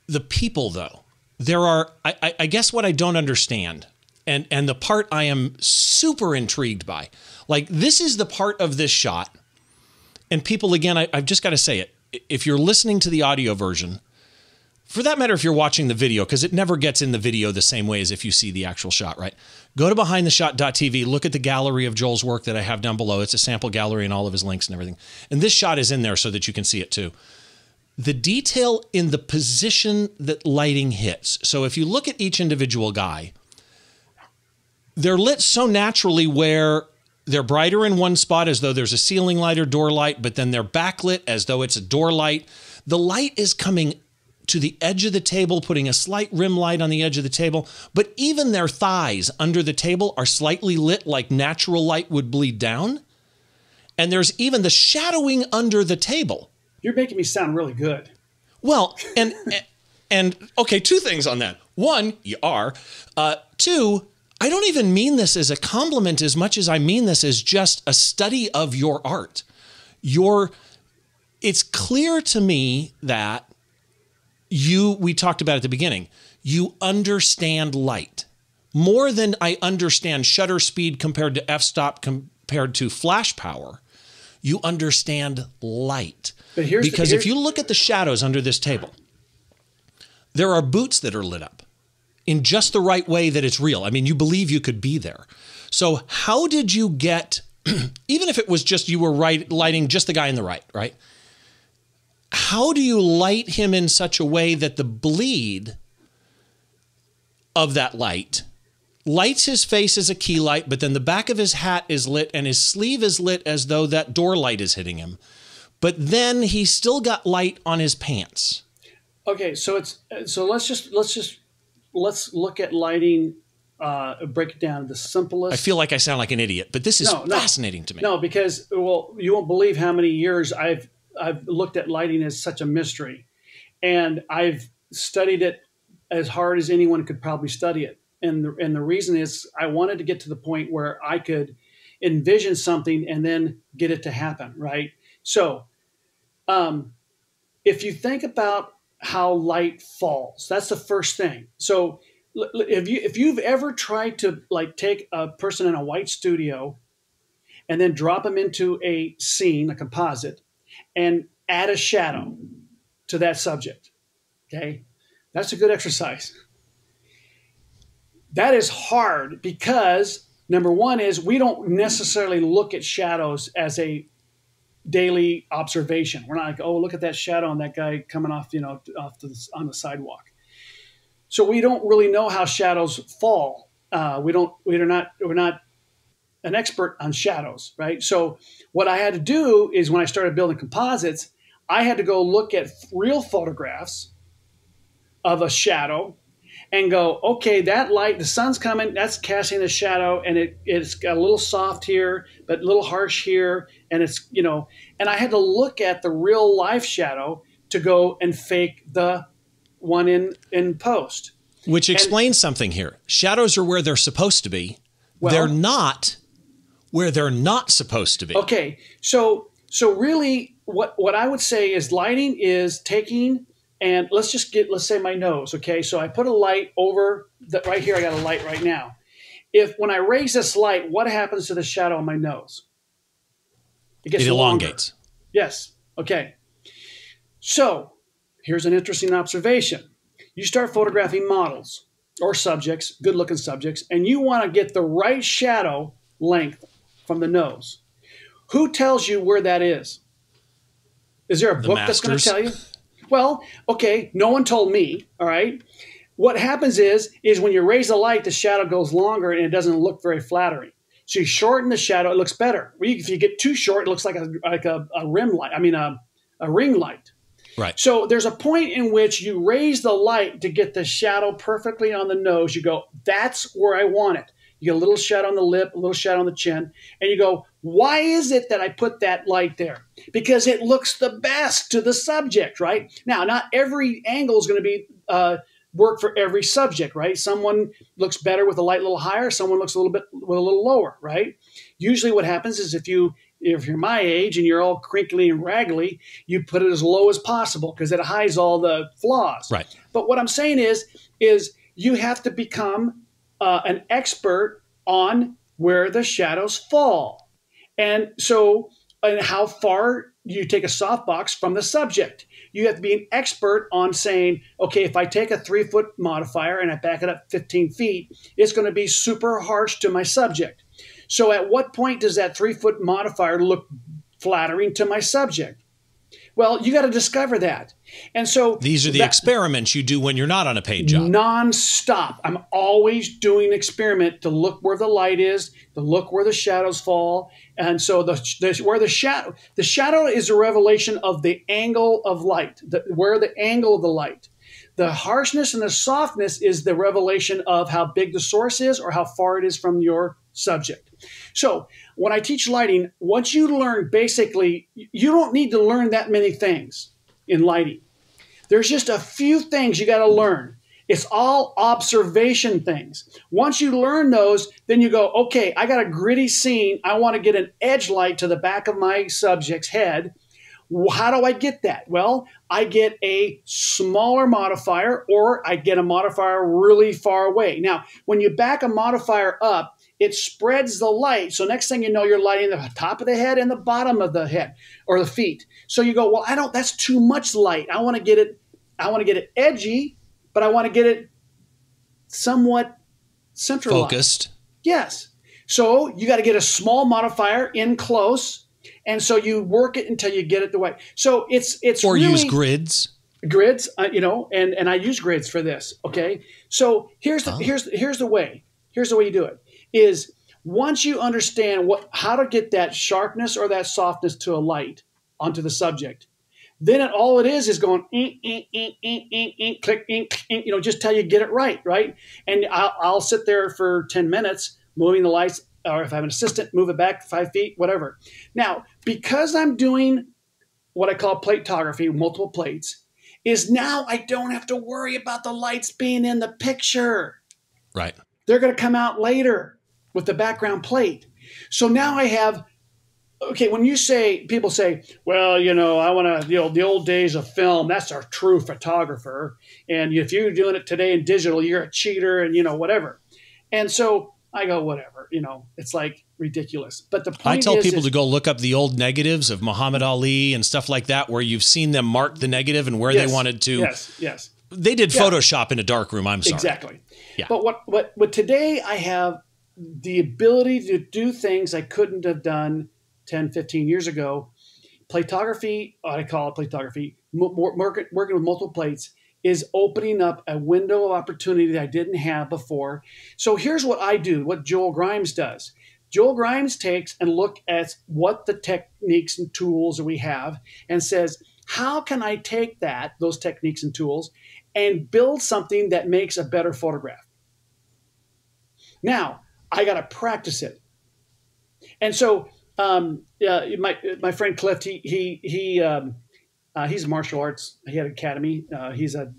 The people, though, there are. I, I, I guess what I don't understand, and and the part I am super intrigued by, like this is the part of this shot, and people again, I, I've just got to say it. If you're listening to the audio version, for that matter, if you're watching the video, because it never gets in the video the same way as if you see the actual shot, right? Go to behindtheshot.tv, look at the gallery of Joel's work that I have down below. It's a sample gallery and all of his links and everything. And this shot is in there so that you can see it too. The detail in the position that lighting hits. So if you look at each individual guy, they're lit so naturally where they're brighter in one spot as though there's a ceiling light or door light, but then they're backlit as though it's a door light. The light is coming to the edge of the table, putting a slight rim light on the edge of the table. But even their thighs under the table are slightly lit like natural light would bleed down. And there's even the shadowing under the table. You're making me sound really good. Well, and *laughs* and okay, two things on that. One, you are. Uh, two, I don't even mean this as a compliment as much as I mean this as just a study of your art. Your, it's clear to me that you we talked about at the beginning you understand light more than i understand shutter speed compared to f-stop compared to flash power. You understand light. But here's the- because here's- if you look at the shadows under this table there are boots that are lit up in just the right way that it's real i mean you believe you could be there so how did you get *clears throat* even if it was just you were right lighting just the guy in the right right how do you light him in such a way that the bleed of that light lights his face as a key light, but then the back of his hat is lit and his sleeve is lit as though that door light is hitting him. But then he's still got light on his pants. Okay, so it's so let's just let's just let's look at lighting. Uh, break it down. The simplest. I feel like I sound like an idiot, but this is No, no. fascinating to me. No, because well, you won't believe how many years I've I've looked at lighting as such a mystery, and I've studied it as hard as anyone could probably study it. And the, and the reason is I wanted to get to the point where I could envision something and then get it to happen. Right. So, um, if you think about how light falls, that's the first thing. So if you if you've ever tried to like take a person in a white studio and then drop them into a scene, a composite, and add a shadow to that subject. Okay, that's a good exercise. That is hard because number one is we don't necessarily look at shadows as a daily observation. We're not like, oh, look at that shadow on that guy coming off, you know, off the, on the sidewalk. So we don't really know how shadows fall. Uh, we don't. We're not. We're not an expert on shadows, right? So what I had to do is when I started building composites, I had to go look at real photographs of a shadow and go, okay, that light, the sun's coming, that's casting a shadow, and it, it's got a little soft here, but a little harsh here, and it's, you know, and I had to look at the real life shadow to go and fake the one in in post. Which explains something here. Shadows are where they're supposed to be. Well- they're not where they're not supposed to be. Okay, so so really, what what I would say is lighting is taking and let's just get let's say my nose. Okay, so I put a light over that right here. I got a light right now. If when I raise this light, what happens to the shadow on my nose? It gets longer. elongates. Yes. Okay. So here's an interesting observation. You start photographing models or subjects, good looking subjects, and you want to get the right shadow length from the nose. Who tells you where that is? Is there a book that's going to tell you? Well, okay, no one told me, all right? What happens is is when you raise the light, the shadow goes longer and it doesn't look very flattering. So you shorten the shadow, it looks better. If you get too short, it looks like a like a, a rim light. I mean, a, a ring light. Right. So there's a point in which you raise the light to get the shadow perfectly on the nose. You go, that's where I want it. You get a little shadow on the lip, a little shadow on the chin, and you go, why is it that I put that light there? Because it looks the best to the subject, right? Now, not every angle is going to be uh, work for every subject, right? Someone looks better with a light a little higher, someone looks a little bit with a little lower, right? Usually, what happens is if you if you're my age and you're all crinkly and raggly, you put it as low as possible because it hides all the flaws. Right. But what I'm saying is, is you have to become uh, an expert on where the shadows fall, and so and how far you take a softbox from the subject. You have to be an expert on saying, okay, if I take a three foot modifier and I back it up 15 feet, it's going to be super harsh to my subject. So at what point does that three foot modifier look flattering to my subject? Well, you got to discover that. And so these are the that, experiments you do when you're not on a paid job. Nonstop. I'm always doing experiment to look where the light is, to look where the shadows fall. And so the, the where the shadow the shadow is a revelation of the angle of light, the, where the angle of the light. The harshness and the softness is the revelation of how big the source is or how far it is from your subject. So when I teach lighting, once you learn basically, you don't need to learn that many things in lighting. There's just a few things you got to learn. It's all observation things. Once you learn those, then you go, okay, I got a gritty scene. I want to get an edge light to the back of my subject's head. How do I get that? Well, I get a smaller modifier or I get a modifier really far away. Now, when you back a modifier up, it spreads the light. So next thing you know, you're lighting the top of the head and the bottom of the head or the feet. So you go, well, I don't, that's too much light. I want to get it, I want to get it edgy, but I want to get it somewhat centralized. Focused. Yes. So you got to get a small modifier in close. And so you work it until you get it the way. So it's, it's, or really, use grids grids uh, you know and and i use grids for this okay so here's the oh. here's here's the way here's the way you do it is once you understand what how to get that sharpness or that softness to a light onto the subject, then it, all it is is going ink, ink, ink, ink, ink, ink, click, eh, ink, ink, eh, you know, just till you get it right, right? And I'll, I'll sit there for 10 minutes moving the lights, or if I have an assistant, move it back five feet, whatever. Now, because I'm doing what I call platography, multiple plates, is now I don't have to worry about the lights being in the picture. Right. They're going to come out later with the background plate. So now I have okay, when you say people say, well, you know, I want to, you know, the old days of film, that's our true photographer. And if you're doing it today in digital, you're a cheater and, you know, whatever. And so I go, whatever, you know, it's like ridiculous. But the point I tell is, people is, to go look up the old negatives of Muhammad Ali and stuff like that, where you've seen them mark the negative and where yes, they wanted to. Yes, yes. They did yeah. Photoshop in a dark room. I'm sorry. Exactly. Yeah. But what, what, what today I have the ability to do things I couldn't have done 10, 15 years ago. Platography, I call it platography, working with multiple plates is opening up a window of opportunity that I didn't have before. So here's what I do, what Joel Grimes does. Joel Grimes takes and look at what the techniques and tools we have and says, how can I take that, those techniques and tools, and build something that makes a better photograph? Now, I got to practice it. And so, um, uh, my my friend Cliff, he he he um, uh, he's martial arts. He had an academy. Uh, he's a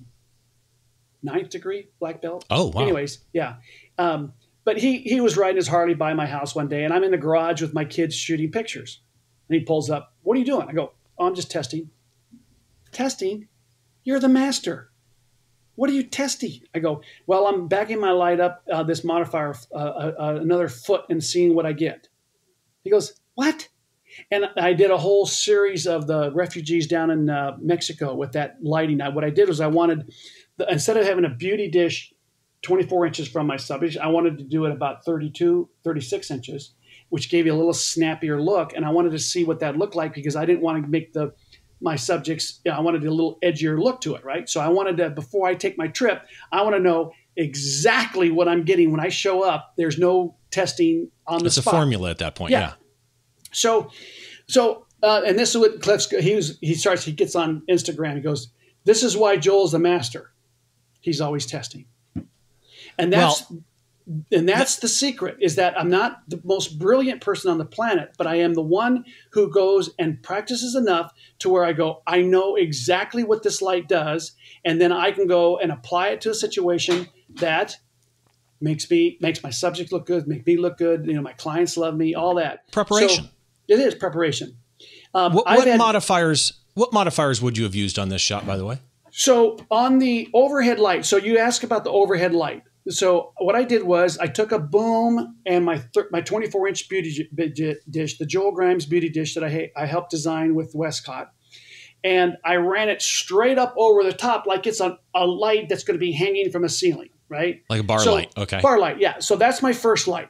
ninth degree black belt. Oh, wow. Anyways, yeah. Um, but he he was riding his Harley by my house one day, and I'm in the garage with my kids shooting pictures. And he pulls up. What are you doing? I go. Oh, I'm just testing. Testing. You're the master. What are you testing? I go, well, I'm backing my light up uh, this modifier uh, uh, uh, another foot and seeing what I get. He goes, what? And I did a whole series of the refugees down in uh, Mexico with that lighting. I, what I did was I wanted, the, instead of having a beauty dish 24 inches from my subject, I wanted to do it about 32, 36 inches, which gave you a little snappier look. And I wanted to see what that looked like because I didn't want to make the my subjects, you know, I wanted a little edgier look to it, right? So I wanted to, before I take my trip, I want to know exactly what I'm getting when I show up. There's no testing on the it's spot. a formula at that point, yeah. yeah. So, so, uh, and this is what Cliff's, he was, he starts, he gets on Instagram. He goes, this is why Joel's the master. He's always testing. And that's, well, and that's the secret is that I'm not the most brilliant person on the planet, but I am the one who goes and practices enough to where I go, I know exactly what this light does, and then I can go and apply it to a situation that makes me makes my subject look good, make me look good, you know, my clients love me, all that. Preparation. So, It is preparation. Um, what, what had, modifiers? What modifiers would you have used on this shot, by the way? So on the overhead light. So you ask about the overhead light. So what I did was I took a boom and my my 24 inch beauty dish, the Joel Grimes beauty dish that I I helped design with Westcott, and I ran it straight up over the top like it's a, a light that's going to be hanging from a ceiling, right? Like a bar so, light. Okay. Bar light. Yeah. So that's my first light.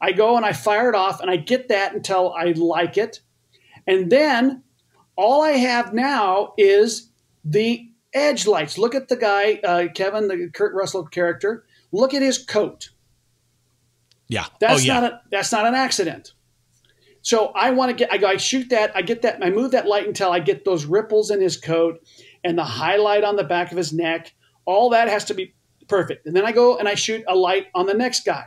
I go and I fire it off and I get that until I like it. And then all I have now is the edge lights. Look at the guy, uh, Kevin, the Kurt Russell character. Look at his coat. Yeah. Oh, that's oh, yeah. not a, that's not an accident. So I want to get I go I shoot that, I get that, I move that light until I get those ripples in his coat and the highlight on the back of his neck. All that has to be perfect. And then I go and I shoot a light on the next guy.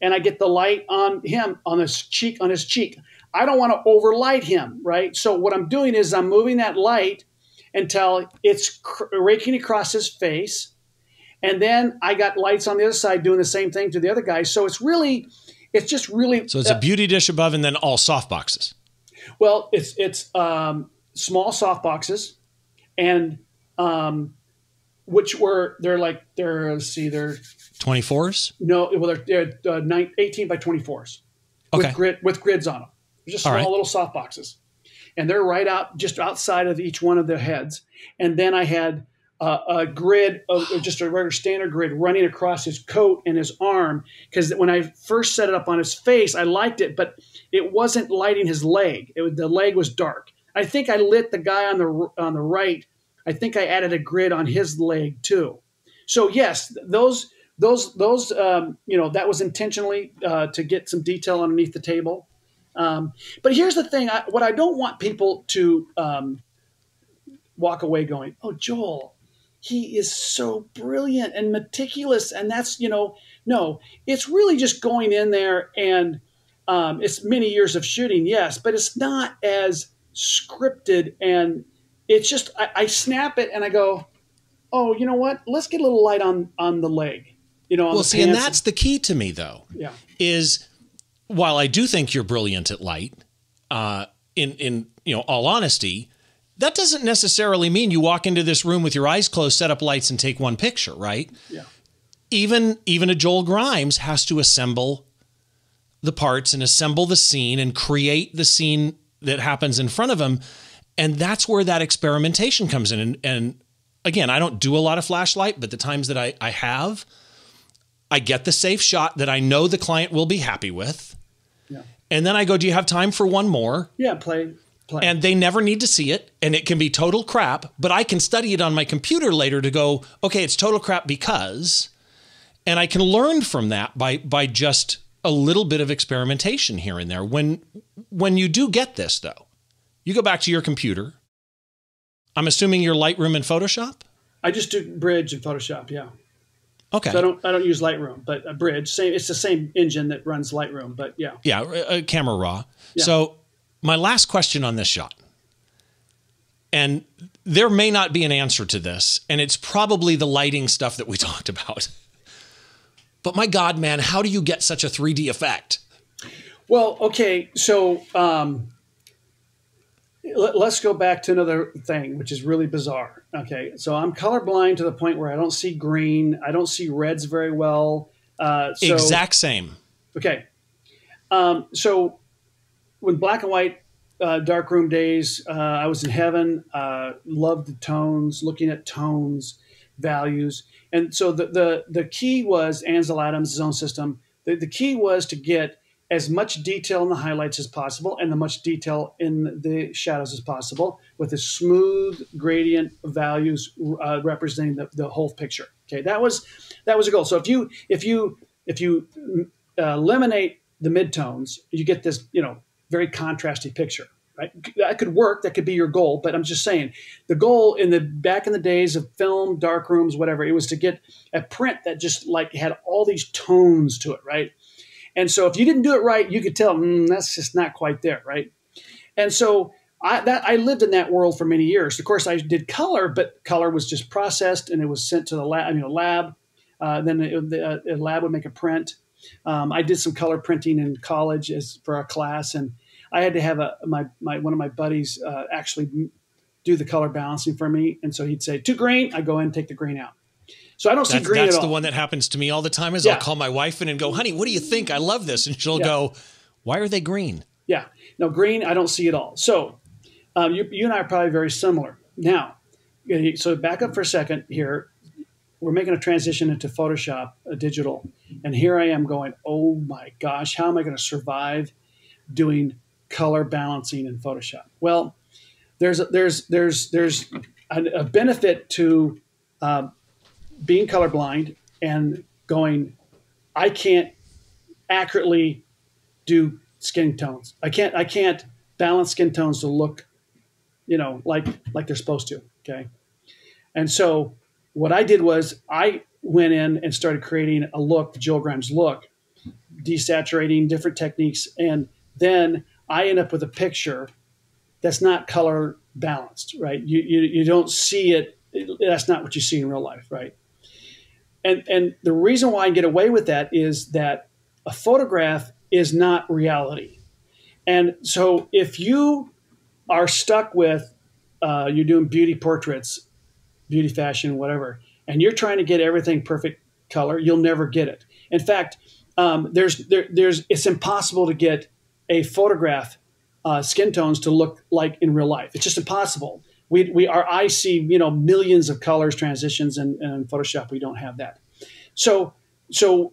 And I get the light on him on his cheek on his cheek. I don't want to overlight him, right? So what I'm doing is I'm moving that light until it's raking across his face and then I got lights on the other side doing the same thing to the other guy. So it's really, it's just really. So it's uh, a beauty dish above, and then all soft boxes. Well, it's it's um, small soft boxes, and um, which were they're like they're let's see they're twenty fours. No, well they're, they're uh, nine, 18 by twenty fours. Okay. With grid with grids on them. They're just small right. little soft boxes, and they're right out just outside of each one of their heads. And then I had uh, a grid, *sighs* of, just a regular standard grid running across his coat and his arm. Because when I first set it up on his face, I liked it, but it wasn't lighting his leg. It, the leg was dark. I think I lit the guy on the on the right. I think I added a grid on his leg too. So yes, those those those um, you know that was intentionally uh, to get some detail underneath the table. Um, but here's the thing: I, what I don't want people to um, walk away going, "Oh, Joel, he is so brilliant and meticulous and that's you know no it's really just going in there and um, it's many years of shooting yes but it's not as scripted and it's just I, I, snap it and i go oh you know what? Let's get a little light on on the leg you know well see and that's the key to me though yeah. is while i do think you're brilliant at light uh, in in you know all honesty that doesn't necessarily mean you walk into this room with your eyes closed, set up lights, and take one picture, right? Yeah. Even even a Joel Grimes has to assemble the parts and assemble the scene and create the scene that happens in front of him. And that's where that experimentation comes in. And, and again, I don't do a lot of flashlight, but the times that I, I have, I get the safe shot that I know the client will be happy with. Yeah. And then I go, Do you have time for one more? Yeah, play And they never need to see it, and it can be total crap, but I can study it on my computer later to go, okay, it's total crap because, and I can learn from that by by just a little bit of experimentation here and there. When when you do get this though, you go back to your computer. I'm assuming your Lightroom and Photoshop. I just do Bridge and Photoshop. Yeah. Okay. So I don't I don't use Lightroom, but a Bridge. Same. It's the same engine that runs Lightroom, but yeah. Yeah, camera raw. Yeah. So my last question on this shot, and there may not be an answer to this, and it's probably the lighting stuff that we *laughs* talked about. But my God, man, how do you get such a 3D effect? Well, okay, so um, let, us go back to another thing, which is really bizarre. Okay, so I'm colorblind to the point where I don't see green, I don't see reds very well. Uh, so, exact same. Okay, um, so when black and white uh, darkroom days, uh, I was in heaven. Uh, loved the tones, looking at tones, values, and so the the the key was Ansel Adams' zone system. The, the key was to get as much detail in the highlights as possible and the much detail in the shadows as possible with a smooth gradient values uh, representing the, the whole picture okay that was that was a goal so if you if you if you uh, eliminate the midtones you get this you know very contrasty picture. Right? That could work. That could be your goal. But I'm just saying, the goal in the back in the days of film, dark rooms, whatever, it was to get a print that just like had all these tones to it, right? And so if you didn't do it right, you could tell mm, that's just not quite there, right? And so I, that, I lived in that world for many years. Of course, I did color, but color was just processed and it was sent to the lab. Lab. Uh, then the uh, lab would make a print. Um, I did some color printing in college as for a class, and I had to have a my, my one of my buddies uh, actually do the color balancing for me, and so he'd say too green. I go in and take the green out. So I don't see That's, green that's at the one that happens to me all the time. Is Yeah. I'll call my wife in and go, "Honey, what do you think? I love this," and she'll Yeah. go, "Why are they green?" Yeah. No, green, I don't see at all. So um, you, you and I are probably very similar. Now, so back up for a second here. We're making a transition into Photoshop, uh, digital. And here I am going, oh my gosh, how am I going to survive doing color balancing in Photoshop? Well, there's, there's, there's, there's a, a benefit to uh, being colorblind and going, I can't accurately do skin tones. I can't I can't balance skin tones to look, you know, like like they're supposed to. Okay. And so what I did was I went in and started creating a look, Joel Grimes look, desaturating different techniques, and then I end up with a picture that's not color balanced, right? You you, you don't see it. That's not what you see in real life, right? And and the reason why I get away with that is that a photograph is not reality. And so if you are stuck with, uh, you're doing beauty portraits, beauty fashion, whatever, and you're trying to get everything perfect color, you'll never get it. In fact, um, there's there, there's it's impossible to get a photograph uh, skin tones to look like in real life. It's just impossible. We, we our eyes see you know millions of colors transitions and, and in Photoshop we don't have that. So so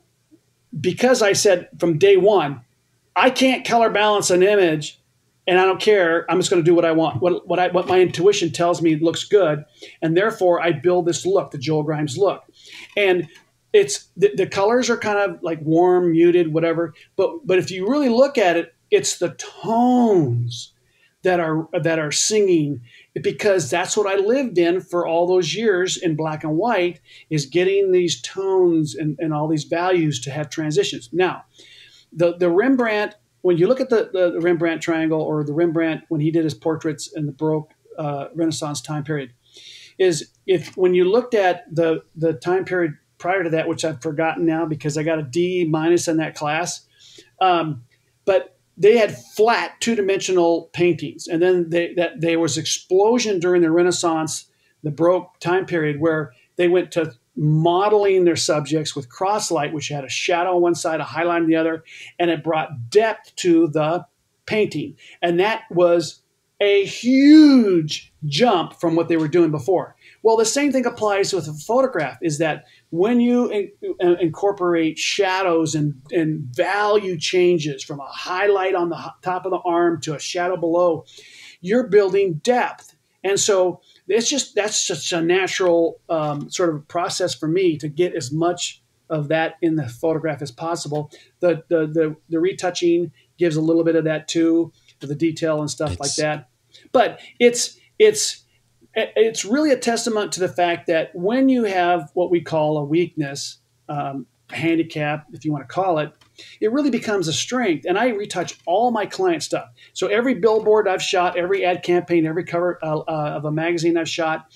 because I said from day one, I can't color balance an image and I don't care. I'm just going to do what I want, what, what, I, what my intuition tells me looks good. And therefore, I build this look, the Joel Grimes look. And it's the, the colors are kind of like warm, muted, whatever. But, but if you really look at it, it's the tones that are that are singing because that's what I lived in for all those years in black and white is getting these tones and, and all these values to have transitions. Now, the the Rembrandt when you look at the, the, Rembrandt triangle or the Rembrandt when he did his portraits in the Baroque uh, Renaissance time period, is if when you looked at the the time period prior to that, which I've forgotten now because I got a D minus in that class, um, but they had flat two dimensional paintings, and then they, that there was explosion during the Renaissance, the Baroque time period, where they went to modeling their subjects with crosslight, which had a shadow on one side, a highlight on the other, and it brought depth to the painting. And that was a huge jump from what they were doing before. Well, the same thing applies with a photograph is that when you in, incorporate shadows and, and value changes from a highlight on the top of the arm to a shadow below, you're building depth. And so it's just that's just a natural um, sort of process for me to get as much of that in the photograph as possible. The the the, the retouching gives a little bit of that too, to the detail and stuff It's- like that. But it's it's it's really a testament to the fact that when you have what we call a weakness, um, handicap, if you want to call it, it really becomes a strength. And I retouch all my client stuff. So every billboard I've shot, every ad campaign, every cover uh, uh, of a magazine I've shot,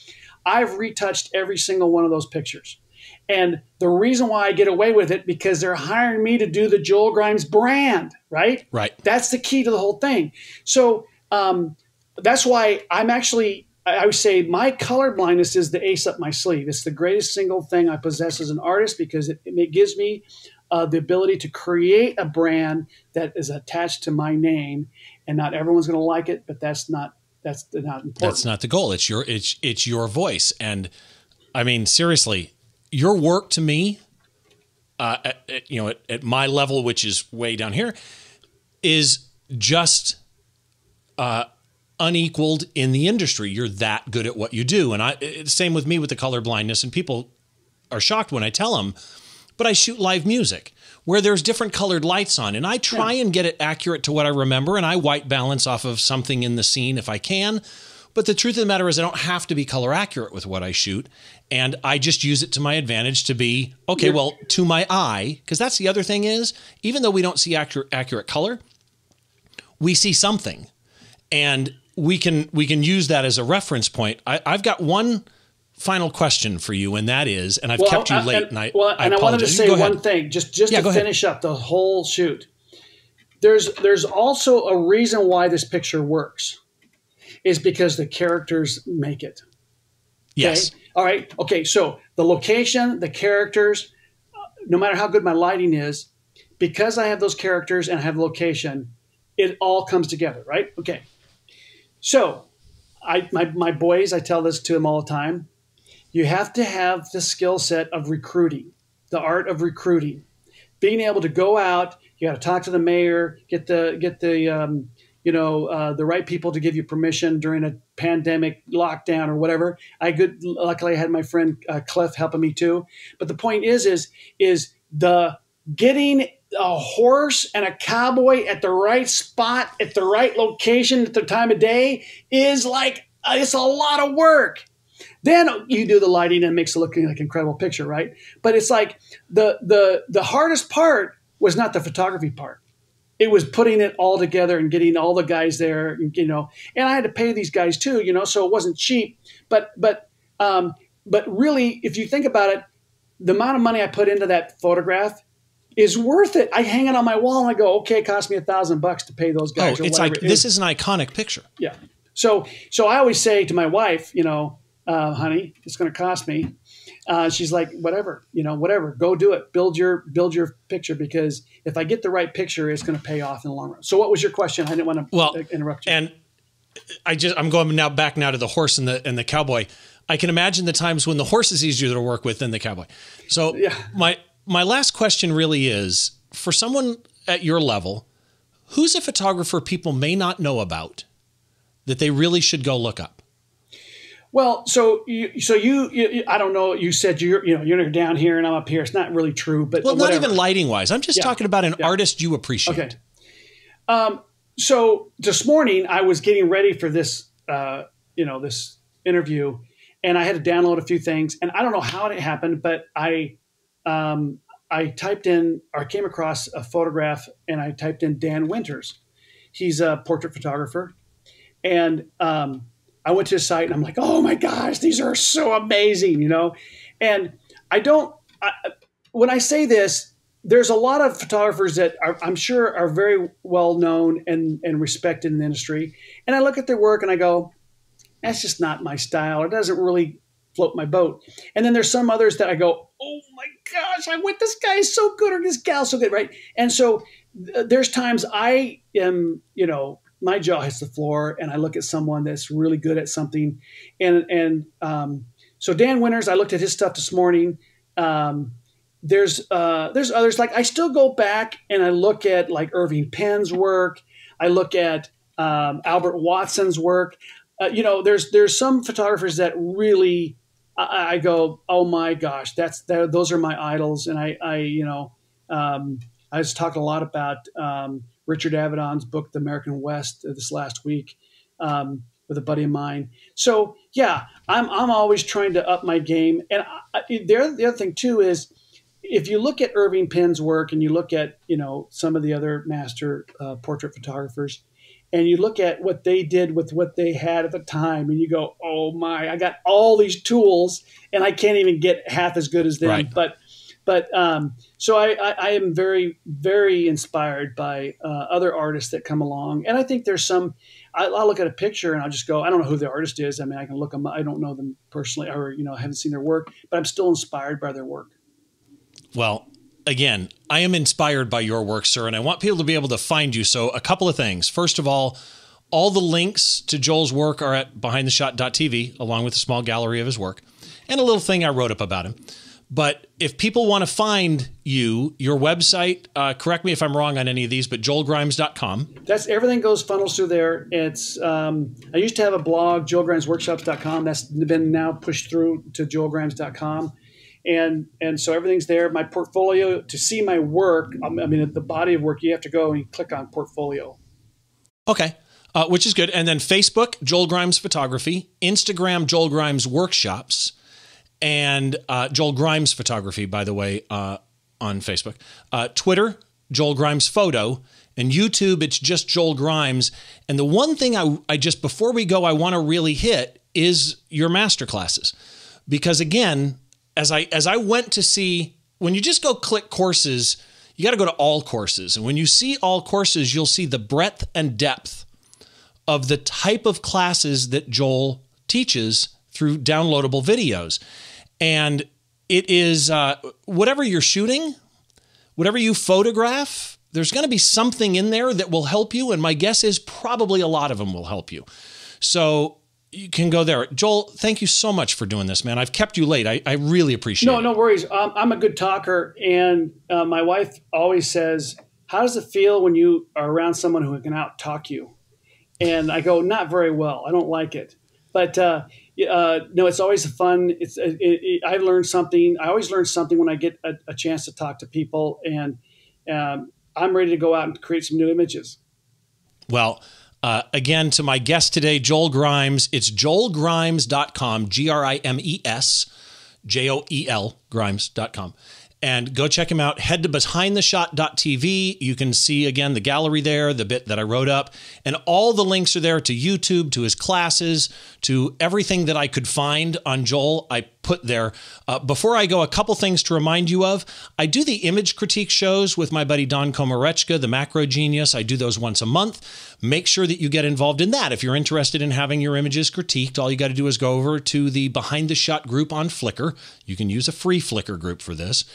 I've retouched every single one of those pictures. And the reason why I get away with it because they're hiring me to do the Joel Grimes brand, right? Right. That's the key to the whole thing. So um, that's why I'm actually, I would say my color blindness is the ace up my sleeve. It's the greatest single thing I possess as an artist because it, it gives me uh, the ability to create a brand that is attached to my name. And not everyone's going to like it, but that's not, that's not important. That's not the goal. It's your it's it's your voice. And I mean, seriously, your work to me, uh, at, at, you know, at, at my level, which is way down here, is just uh, unequaled in the industry. You're that good at what you do, and I. Same with me with the color blindness, and people are shocked when I tell them. But I shoot live music where there's different colored lights on, and I try and get it accurate to what I remember, and I white balance off of something in the scene if I can. But the truth of the matter is, I don't have to be color accurate with what I shoot. And I just use it to my advantage to be, okay, well, to my eye, because that's the other thing is, even though we don't see accurate, accurate color, we see something. And we can we can use that as a reference point. I, I've got one final question for you, and that is, and I've Well, kept you I- late, and, and I, well, I and I wanted to say one thing, just just Yeah, to go ahead. finish up the whole shoot. there's there's also a reason why this picture works, is because the characters make it. Yes. Okay? All right. Okay. So the location, the characters, uh, no matter how good my lighting is, because I have those characters and I have location, it all comes together, right? Okay. So I my, my boys, I tell this to them all the time. You have to have the skill set of recruiting, the art of recruiting. Being able to go out, you got to talk to the mayor, get the get the um, you know uh, the right people to give you permission during a pandemic lockdown or whatever. I good luckily I had my friend uh, Cliff helping me too. But the point is is is the getting a horse and a cowboy at the right spot at the right location at the time of day is like uh, it's a lot of work. Then you do the lighting and it makes it look like an incredible picture, right? But it's like the the the hardest part was not the photography part it was putting it all together and getting all the guys there, you know. And I had to pay these guys too, you know, so it wasn't cheap. But but um, but really, if you think about it, the amount of money I put into that photograph is worth it. I hang it on my wall and I go, okay, it cost me a thousand bucks to pay those guys. Oh, it's like this is an iconic picture. Yeah. So so I always say to my wife, you know, uh, honey, it's going to cost me uh, she's like, whatever, you know, whatever, go do it. Build your build your picture because if I get the right picture, it's going to pay off in the long run. So, what was your question? I didn't want to well, interrupt you. And I just I'm going now back now to the horse and the and the cowboy. I can imagine the times when the horse is easier to work with than the cowboy. So yeah. my my last question really is for someone at your level, who's a photographer people may not know about that they really should go look up? Well, so you, so you, you, I don't know. You said you're, you know, you're down here and I'm up here. It's not really true, but well, not even lighting wise. I'm just yeah. talking about an yeah. artist you appreciate. Okay. Um, so this morning I was getting ready for this, uh, you know, this interview, and I had to download a few things, and I don't know how it happened, but I, um, I typed in or came across a photograph, and I typed in Dan Winters. He's a portrait photographer, and um, I went to his site and I'm like, oh my gosh, these are so amazing, you know? And I don't, I, when I say this, there's a lot of photographers that are, I'm sure are very well known and, and respected in the industry. And I look at their work and I go, that's just not my style. It doesn't really float my boat. And then there's some others that I go, oh my gosh, I went, this guy is so good or this gal's so good, right? And so th- there's times I am, you know, my jaw hits the floor and I look at someone that's really good at something. And and um, so Dan Winters, I looked at his stuff this morning. Um, there's uh, there's others like I still go back and I look at like Irving Penn's work. I look at um, Albert Watson's work. Uh, you know, there's there's some photographers that really I, I go, oh my gosh, that's that, those are my idols, and I I you know um, I was talking a lot about um, Richard Avedon's book, The American West, uh, this last week um, with a buddy of mine. So yeah, I'm I'm always trying to up my game. And I, the, other, the other thing too is if you look at Irving Penn's work and you look at you know some of the other master uh, portrait photographers, and you look at what they did with what they had at the time, and you go, oh my, I got all these tools, and I can't even get half as good as them. Right. But but um, so I, I, I, am very, very inspired by uh, other artists that come along. And I think there's some, I, will look at a picture and I'll just go, I don't know who the artist is. I mean, I can look them, I don't know them personally or, you know, I haven't seen their work, but I'm still inspired by their work. Well, again, I am inspired by your work, sir, and I want people to be able to find you. So, a couple of things. First of all, all the links to Joel's work are at behindtheshot.tv, along with a small gallery of his work and a little thing I wrote up about him. But if people want to find you, your website, uh, correct me if I'm wrong on any of these, but joelgrimes.com. That's everything goes funnels through there. It's um, I used to have a blog, joelgrimesworkshops.com. That's been now pushed through to joelgrimes.com. And and so everything's there. My portfolio to see my work. Um, I mean, the body of work. You have to go and click on portfolio. Okay. Uh, which is good. And then Facebook, Joel Grimes Photography, Instagram, Joel Grimes Workshops, and uh, Joel Grimes Photography, by the way, uh, on Facebook. Uh, Twitter, Joel Grimes Photo. And YouTube, it's just Joel Grimes. And the one thing I, I just, before we go, I want to really hit is your master classes. Because again, as I as I went to see, when you just go click courses, you got to go to all courses. And when you see all courses, you'll see the breadth and depth of the type of classes that Joel teaches through downloadable videos. And it is uh, whatever you're shooting, whatever you photograph, there's going to be something in there that will help you. And my guess is probably a lot of them will help you. So you can go there. Joel, thank you so much for doing this, man. I've kept you late. I, I really appreciate no, it. No, no worries. Um, I'm a good talker. And uh, my wife always says, How does it feel when you are around someone who can out talk you? And I go, Not very well. I don't like it. But uh, uh, no, it's always fun. It's it, it, I learned something. I always learn something when I get a, a chance to talk to people, and um, I'm ready to go out and create some new images. Well, uh, again, to my guest today, Joel Grimes. It's joelgrimes.com, G R I M E S, J O E L, grimes.com. And go check him out. Head to behindtheshot.tv. You can see again the gallery there, the bit that I wrote up, and all the links are there to YouTube, to his classes, to everything that I could find on Joel. I put there. Uh, before I go, a couple things to remind you of. I do the image critique shows with my buddy Don Komarechka, the macro genius. I do those once a month. Make sure that you get involved in that. If you're interested in having your images critiqued, all you got to do is go over to the Behind the Shot group on Flickr. You can use a free Flickr group for this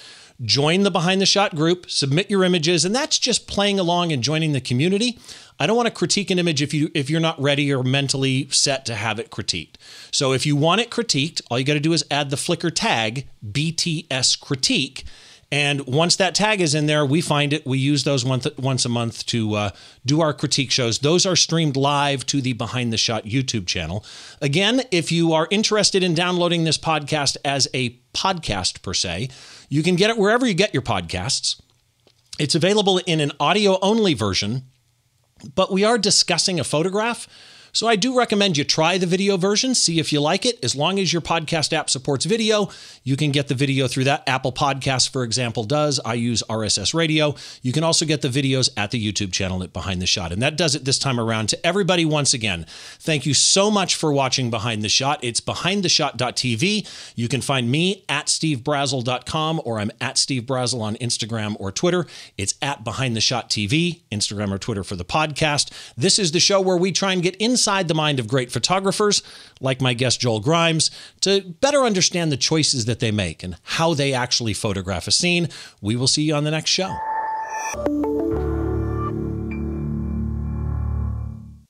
join the behind the shot group submit your images and that's just playing along and joining the community i don't want to critique an image if you if you're not ready or mentally set to have it critiqued so if you want it critiqued all you got to do is add the flickr tag bts critique and once that tag is in there, we find it. We use those once, once a month to uh, do our critique shows. Those are streamed live to the Behind the Shot YouTube channel. Again, if you are interested in downloading this podcast as a podcast per se, you can get it wherever you get your podcasts. It's available in an audio only version, but we are discussing a photograph. So I do recommend you try the video version, see if you like it. As long as your podcast app supports video, you can get the video through that. Apple Podcasts, for example, does. I use RSS Radio. You can also get the videos at the YouTube channel at Behind the Shot. And that does it this time around. To everybody, once again, thank you so much for watching Behind the Shot. It's behindtheshot.tv. You can find me at stevebrazill.com or I'm at Steve Brazill on Instagram or Twitter. It's at Behind the Shot TV, Instagram or Twitter for the podcast. This is the show where we try and get inside inside the mind of great photographers, like my guest Joel Grimes, to better understand the choices that they make and how they actually photograph a scene. We will see you on the next show.